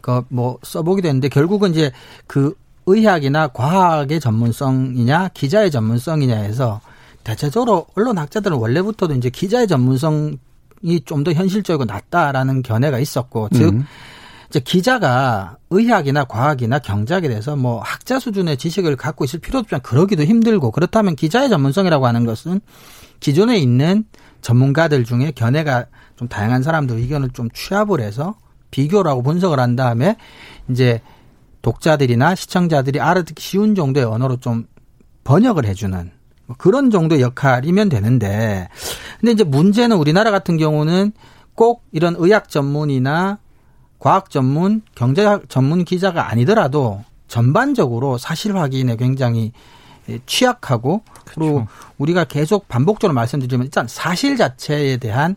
S5: 그 뭐 써보기도 했는데 결국은 이제 그 의학이나 과학의 전문성이냐 기자의 전문성이냐 해서 대체적으로 언론 학자들은 원래부터도 이제 기자의 전문성이 좀 더 현실적이고 낫다라는 견해가 있었고 즉 음. 이제 기자가 의학이나 과학이나 경제학에 대해서 뭐 학자 수준의 지식을 갖고 있을 필요도 없지만 그러기도 힘들고 그렇다면 기자의 전문성이라고 하는 것은 기존에 있는 전문가들 중에 견해가 좀 다양한 사람들 의견을 좀 취합을 해서 비교를 하고 분석을 한 다음에 이제 독자들이나 시청자들이 알아듣기 쉬운 정도의 언어로 좀 번역을 해주는 뭐 그런 정도의 역할이면 되는데 근데 이제 문제는 우리나라 같은 경우는 꼭 이런 의학 전문이나 과학 전문, 경제 전문 기자가 아니더라도 전반적으로 사실 확인에 굉장히 취약하고 그리고 그렇죠. 우리가 계속 반복적으로 말씀드리면 일단 사실 자체에 대한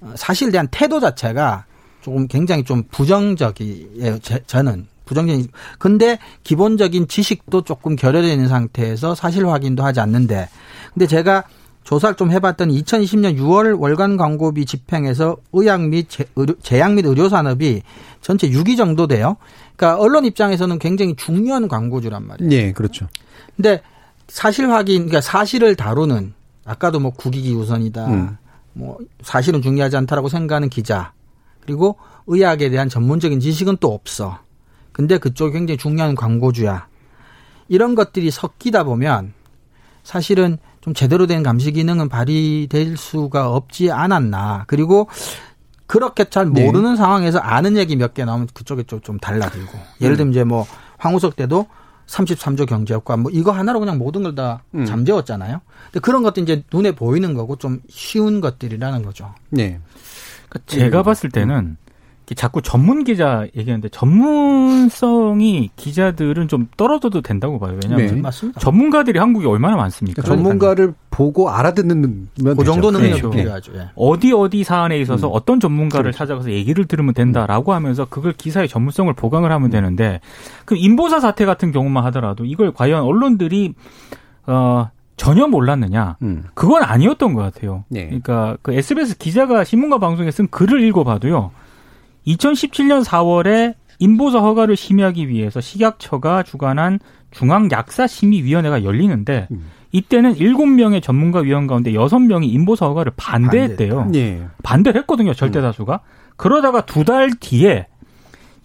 S5: 어, 사실에 대한 태도 자체가 조금 굉장히 좀 부정적이에요. 저는 부정적인. 근데 기본적인 지식도 조금 결여되어 있는 상태에서 사실 확인도 하지 않는데. 근데 제가 조사를 좀 해봤더니 2020년 6월 월간 광고비 집행에서 의학 및 제, 의료, 제약 및 의료 산업이 전체 6위 정도 돼요. 그러니까 언론 입장에서는 굉장히 중요한 광고주란 말이에요.
S2: 네, 그렇죠.
S5: 근데 사실 확인, 그러니까 사실을 다루는 아까도 뭐 국익이 우선이다. 음. 뭐 사실은 중요하지 않다라고 생각하는 기자 그리고 의학에 대한 전문적인 지식은 또 없어. 근데 그쪽이 굉장히 중요한 광고주야. 이런 것들이 섞이다 보면 사실은 좀 제대로 된 감시 기능은 발휘될 수가 없지 않았나. 그리고 그렇게 잘 네. 모르는 네. 상황에서 아는 얘기 몇 개 나오면 그쪽에 좀, 좀 달라들고. 예를 들면 이제 뭐 황우석 때도 33조 경제학과 뭐 이거 하나로 그냥 모든 걸다 음. 잠재웠잖아요. 근데 그런 것도 이제 눈에 보이는 거고 좀 쉬운 것들이라는 거죠.
S2: 네.
S6: 그러니까 제가 봤을 때는 자꾸 전문 기자 얘기하는데 전문성이 기자들은 좀 떨어져도 된다고 봐요. 왜냐하면 네. 맞습니다. 전문가들이 한국에 얼마나 많습니까?
S2: 그러니까 전문가를 보고 알아듣는
S5: 그 정도 능력이 그렇죠. 필요하죠.
S6: 예. 어디 어디 사안에 있어서 음. 어떤 전문가를 그렇죠. 찾아가서 얘기를 들으면 된다라고 하면서 그걸 기사의 전문성을 보강을 하면 되는데 그 인보사 사태 같은 경우만 하더라도 이걸 과연 언론들이 어 전혀 몰랐느냐? 음. 그건 아니었던 것 같아요. 네. 그러니까 그 SBS 기자가 신문과 방송에 쓴 글을 읽어봐도요. 2017년 4월에 인보사 허가를 심의하기 위해서 식약처가 주관한 중앙약사심의위원회가 열리는데 음. 이때는 7명의 전문가 위원 가운데 6명이 인보사 허가를 반대했대요. 네. 반대를 했거든요. 절대 다수가. 음. 그러다가 두 달 뒤에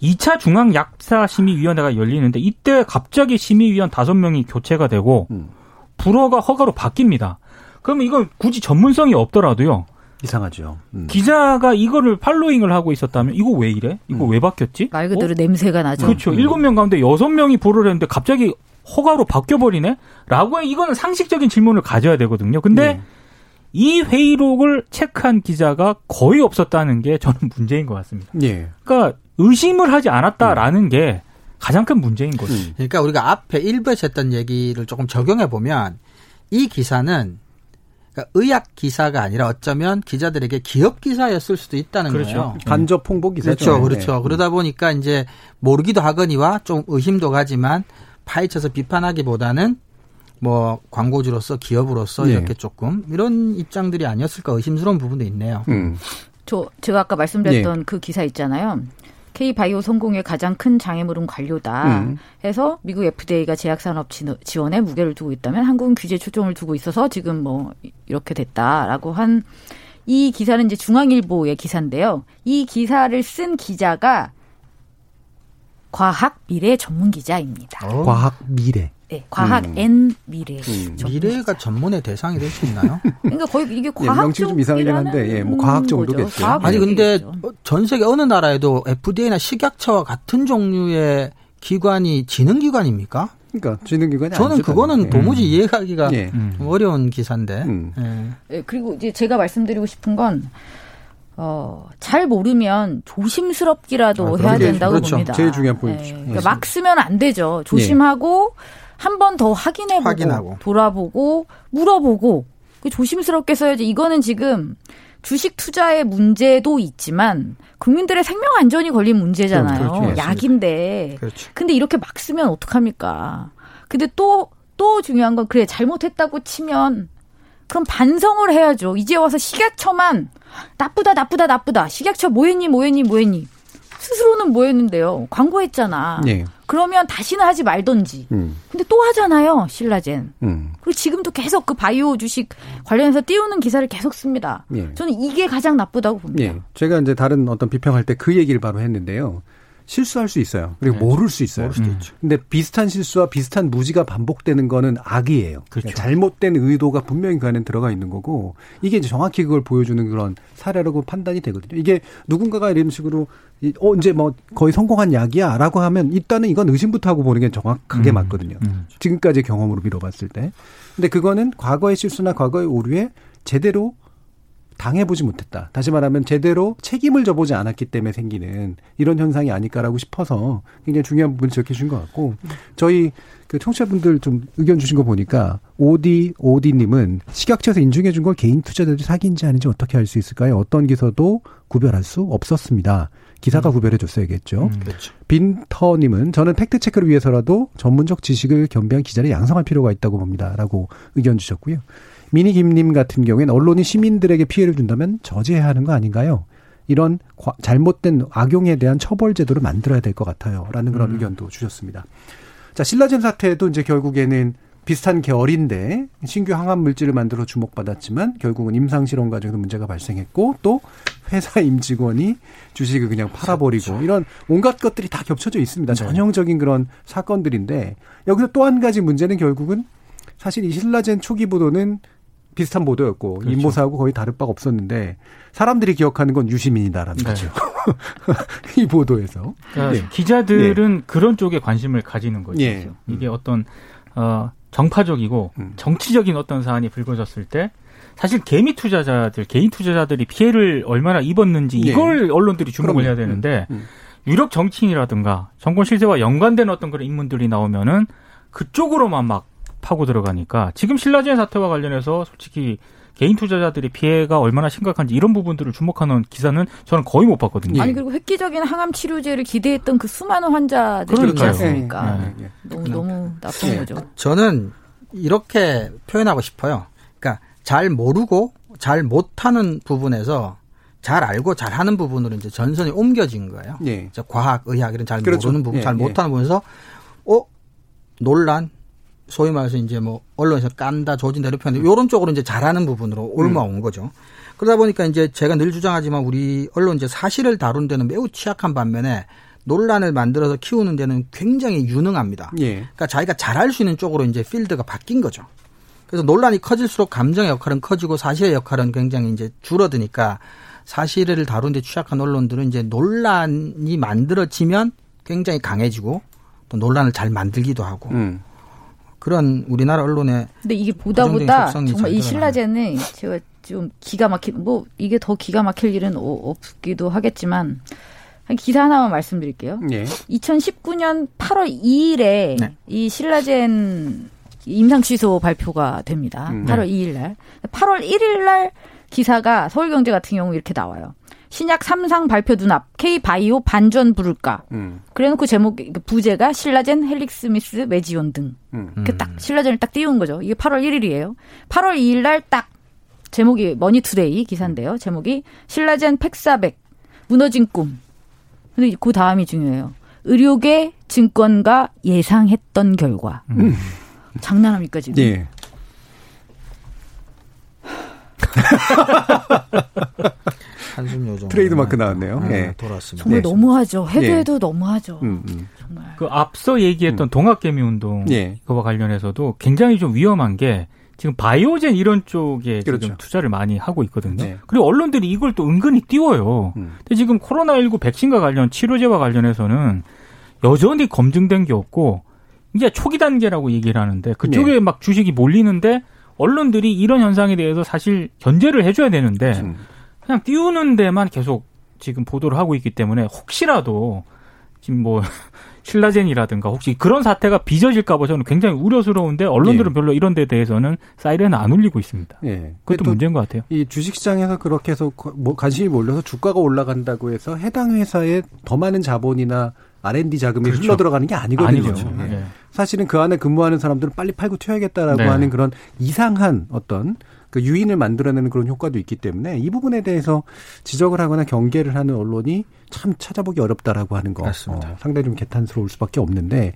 S6: 2차 중앙약사심의위원회가 열리는데 이때 갑자기 심의위원 5명이 교체가 되고 음. 불허가 허가로 바뀝니다. 그러면 이건 굳이 전문성이 없더라도요.
S2: 이상하죠.
S6: 음. 기자가 이거를 팔로잉을 하고 있었다면 이거 왜 이래? 이거 음. 왜 바뀌었지?
S7: 말 그대로 어? 냄새가 나죠.
S6: 그렇죠. 음. 일곱 명 가운데 여섯 명이 불허를 했는데 갑자기 허가로 바뀌어버리네? 라고 해 이거는 상식적인 질문을 가져야 되거든요. 근데 네. 이 회의록을 체크한 기자가 거의 없었다는 게 저는 문제인 것 같습니다. 네. 그러니까 의심을 하지 않았다라는 게 가장 큰 문제인 거죠. 음.
S5: 그러니까 우리가 앞에 일부에서 했던 얘기를 조금 적용해 보면 이 기사는 그러니까 의학 기사가 아니라 어쩌면 기자들에게 기업 기사였을 수도 있다는
S2: 그렇죠.
S5: 거예요.
S2: 간접 홍보 기사죠.
S5: 그렇죠, 그렇죠. 네. 그러다 보니까 이제 모르기도 하거니와 좀 의심도 가지만 파헤쳐서 비판하기보다는 뭐 광고주로서 기업으로서 네. 이렇게 조금 이런 입장들이 아니었을까 의심스러운 부분도 있네요. 음.
S7: 저 제가 아까 말씀드렸던 네. 그 기사 있잖아요. K바이오 성공의 가장 큰 장애물은 관료다 음. 해서 미국 FDA가 제약산업 지원에 무게를 두고 있다면 한국은 규제 초점을 두고 있어서 지금 뭐 이렇게 됐다라고 한 이 기사는 이제 중앙일보의 기사인데요. 이 기사를 쓴 기자가 과학 미래 전문 기자입니다.
S2: 어. 과학 미래.
S7: 네, 과학 음. N 미래. 음.
S5: 미래가 전문의 대상이 될 수 있나요?
S7: 그러니까 거의 이게 과학 예,
S2: 좀 이상하긴 한데, 예, 뭐 과학 정도겠죠.
S5: 아니 근데 전 세계 어느 나라에도 FDA나 식약처와 같은 종류의 기관이 지능기관입니까?
S2: 그러니까 지능기관이
S5: 저는 그거는 예. 도무지 이해하기가 예. 음. 어려운 기사인데. 음.
S7: 예. 예. 그리고 이제 제가 말씀드리고 싶은 건 어, 잘 모르면 조심스럽기라도 아, 해야 된다고
S2: 그렇죠.
S7: 봅니다.
S2: 제일 중요한 포인트죠.
S7: 네. 그러니까 막 쓰면 안 되죠. 조심하고 네. 한 번 더 확인해보고 확인하고. 돌아보고 물어보고 그 조심스럽게 써야지. 이거는 지금 주식 투자의 문제도 있지만 국민들의 생명 안전이 걸린 문제잖아요. 그렇죠. 약인데. 그렇죠. 근데 이렇게 막 쓰면 어떡합니까? 근데 또, 또 중요한 건 그래 잘못했다고 치면 그럼 반성을 해야죠. 이제 와서 식약처만 나쁘다 나쁘다 나쁘다. 식약처 뭐했니 뭐했니 뭐했니. 스스로는 뭐했는데요. 광고했잖아. 네. 그러면 다시는 하지 말던지. 음. 근데 또 하잖아요. 신라젠. 음. 그리고 지금도 계속 그 바이오 주식 관련해서 띄우는 기사를 계속 씁니다. 네. 저는 이게 가장 나쁘다고 봅니다. 네.
S2: 제가 이제 다른 어떤 비평할 때 그 얘기를 바로 했는데요. 실수할 수 있어요. 그리고 네. 모를 수 있어요. 모를 수도 음. 있죠. 근데 비슷한 실수와 비슷한 무지가 반복되는 거는 악이에요. 그렇죠. 잘못된 의도가 분명히 그 안에 들어가 있는 거고 이게 이제 정확히 그걸 보여주는 그런 사례라고 판단이 되거든요. 이게 누군가가 이런 식으로 어 이제 뭐 거의 성공한 약이야라고 하면 일단은 이건 의심부터 하고 보는 게 정확하게 음. 맞거든요. 음. 지금까지 경험으로 미뤄봤을 때. 근데 그거는 과거의 실수나 과거의 오류에 제대로 당해보지 못했다. 다시 말하면 제대로 책임을 져보지 않았기 때문에 생기는 이런 현상이 아닐까라고 싶어서 굉장히 중요한 부분 지적해 주신 것 같고 저희 그 청취자분들 좀 의견 주신 거 보니까 오디 오디님은 식약처에서 인증해 준 걸 개인 투자자들이 사기인지 아닌지 어떻게 알 수 있을까요? 어떤 기사도 구별할 수 없었습니다. 기사가 음. 구별해 줬어야겠죠. 음, 그렇죠. 빈터님은 저는 팩트 체크를 위해서라도 전문적 지식을 겸비한 기자를 양성할 필요가 있다고 봅니다.라고 의견 주셨고요. 미니 김님 같은 경우에는 언론이 시민들에게 피해를 준다면 저지해야 하는 거 아닌가요? 이런 잘못된 악용에 대한 처벌 제도를 만들어야 될 것 같아요. 라는 그런 음. 의견도 주셨습니다. 자, 신라젠 사태도 이제 결국에는 비슷한 계열인데 신규 항암 물질을 만들어 주목받았지만 결국은 임상 실험 과정에서 문제가 발생했고 또 회사 임직원이 주식을 그냥 팔아버리고 그렇죠. 이런 온갖 것들이 다 겹쳐져 있습니다. 네. 전형적인 그런 사건들인데 여기서 또 한 가지 문제는 결국은 사실 이 신라젠 초기 보도는 비슷한 보도였고 그렇죠. 임모사하고 거의 다를 바가 없었는데 사람들이 기억하는 건 유시민이다라는 네. 거죠. 이 보도에서
S6: 그러니까 네. 기자들은 네. 그런 쪽에 관심을 가지는 거죠. 네. 이게 어떤 어 정파적이고 음. 정치적인 어떤 사안이 불거졌을 때 사실 개미 투자자들, 개인 투자자들이 피해를 얼마나 입었는지 네. 이걸 언론들이 주목을 그럼요. 해야 되는데 음, 음. 유력 정치인이라든가 정권 실세와 연관된 어떤 그런 인물들이 나오면은 그쪽으로만 막 파고 들어가니까 지금 신라젠 사태와 관련해서 솔직히 개인 투자자들의 피해가 얼마나 심각한지 이런 부분들을 주목하는 기사는 저는 거의 못 봤거든요.
S7: 아니 그리고 획기적인 항암 치료제를 기대했던 그 수많은 환자들이 있지 않습니까? 네. 네. 너무 너무 나쁜 네. 거죠.
S5: 저는 이렇게 표현하고 싶어요. 그러니까 잘 모르고 잘 못하는 부분에서 잘 알고 잘 하는 부분으로 이제 전선이 옮겨진 거예요. 예. 과학, 의학 이런 잘 그렇죠. 모르는 부분, 예, 잘 예. 못하는 부분에서 어 논란, 소위 말해서 이제 뭐 언론에서 깐다, 조진다 이렇게 하는데 이런 쪽으로 이제 잘하는 부분으로 올라온 음. 거죠. 그러다 보니까 이제 제가 늘 주장하지만 우리 언론 이제 사실을 다룬 데는 매우 취약한 반면에 논란을 만들어서 키우는 데는 굉장히 유능합니다. 예. 그러니까 자기가 잘할 수 있는 쪽으로 이제 필드가 바뀐 거죠. 그래서 논란이 커질수록 감정의 역할은 커지고 사실의 역할은 굉장히 이제 줄어드니까 사실을 다룬 데 취약한 언론들은 이제 논란이 만들어지면 굉장히 강해지고 또 논란을 잘 만들기도 하고 음. 그런 우리나라 언론의
S7: 근데 이게 보다 보다 정말 이 신라제는 제가 좀 기가 막힌 뭐 이게 더 기가 막힐 일은 없기도 하겠지만 한 기사 하나만 말씀드릴게요. 예. 2019년 8월 2일에 네. 이 신라젠 임상 취소 발표가 됩니다. 음, 8월 2일 날. 8월 1일 날 기사가 서울경제 같은 경우 이렇게 나와요. 신약 3상 발표 눈앞 K바이오 반전 부를까. 음. 그래놓고 제목 그 부제가 신라젠, 헬릭스미스, 메지온 등. 음. 그딱 신라젠을 딱 띄운 거죠. 이게 8월 1일이에요. 8월 2일 날 딱 제목이 머니투데이 기사인데요. 제목이 신라젠 펙사벡 무너진 꿈. 근데 그 다음이 중요해요. 의료계 증권가 예상했던 결과. 음. 장난합니까 지금? 예.
S5: 한숨 요정
S2: 트레이드 마크 나왔네요. 네.
S5: 네. 돌았습니다.
S7: 정말 네. 너무하죠. 해도 네. 해도 너무하죠. 음, 음.
S6: 정말. 그 앞서 얘기했던 음. 동학개미 운동 예. 그와 관련해서도 굉장히 좀 위험한 게 지금 바이오젠 이런 쪽에 그렇죠. 지금 투자를 많이 하고 있거든요. 네. 그리고 언론들이 이걸 또 은근히 띄워요. 음. 근데 지금 코로나19 백신과 관련 치료제와 관련해서는 여전히 검증된 게 없고 이제 초기 단계라고 얘기를 하는데 그쪽에 네. 막 주식이 몰리는데 언론들이 이런 현상에 대해서 사실 견제를 해줘야 되는데 음. 그냥 띄우는 데만 계속 지금 보도를 하고 있기 때문에 혹시라도 지금 뭐 신라젠이라든가 혹시 그런 사태가 빚어질까봐 저는 굉장히 우려스러운데 언론들은 예. 별로 이런 데 대해서는 사이렌을 안 울리고 있습니다. 예. 그것도 문제인 것 같아요.
S2: 이 주식시장에서 그렇게 해서 뭐 관심이 몰려서 주가가 올라간다고 해서 해당 회사에 더 많은 자본이나 R&D 자금이 그렇죠. 흘러 들어가는 게 아니거든요. 아니거든요. 예. 네. 사실은 그 안에 근무하는 사람들은 빨리 팔고 튀어야겠다라고 네. 하는 그런 이상한 어떤 그 유인을 만들어내는 그런 효과도 있기 때문에 이 부분에 대해서 지적을 하거나 경계를 하는 언론이 참 찾아보기 어렵다라고 하는 거 어, 상당히 좀 개탄스러울 수밖에 없는데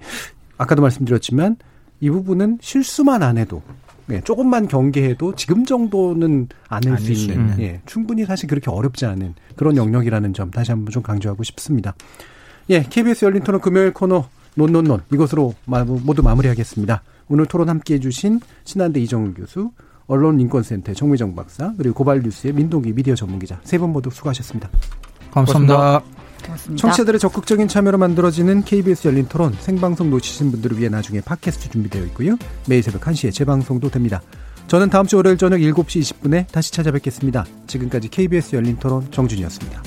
S2: 아까도 말씀드렸지만 이 부분은 실수만 안 해도 예, 조금만 경계해도 지금 정도는 아닐 수 있는 예, 충분히 사실 그렇게 어렵지 않은 그런 영역이라는 점 다시 한번 좀 강조하고 싶습니다. 예, KBS 열린 토론 금요일 코너 논논논 이것으로 모두 마무리하겠습니다. 오늘 토론 함께해 주신 신한대 이정우 교수, 언론인권센터 정미정 박사 그리고 고발뉴스의 민동기 미디어 전문기자 세 분 모두 수고하셨습니다.
S5: 감사합니다.
S2: 고맙습니다. 청취자들의 적극적인 참여로 만들어지는 KBS 열린 토론 생방송 놓치신 분들을 위해 나중에 팟캐스트 준비되어 있고요. 매일 새벽 1시에 재방송도 됩니다. 저는 다음 주 월요일 저녁 7시 20분에 다시 찾아뵙겠습니다. 지금까지 KBS 열린 토론 정준이었습니다.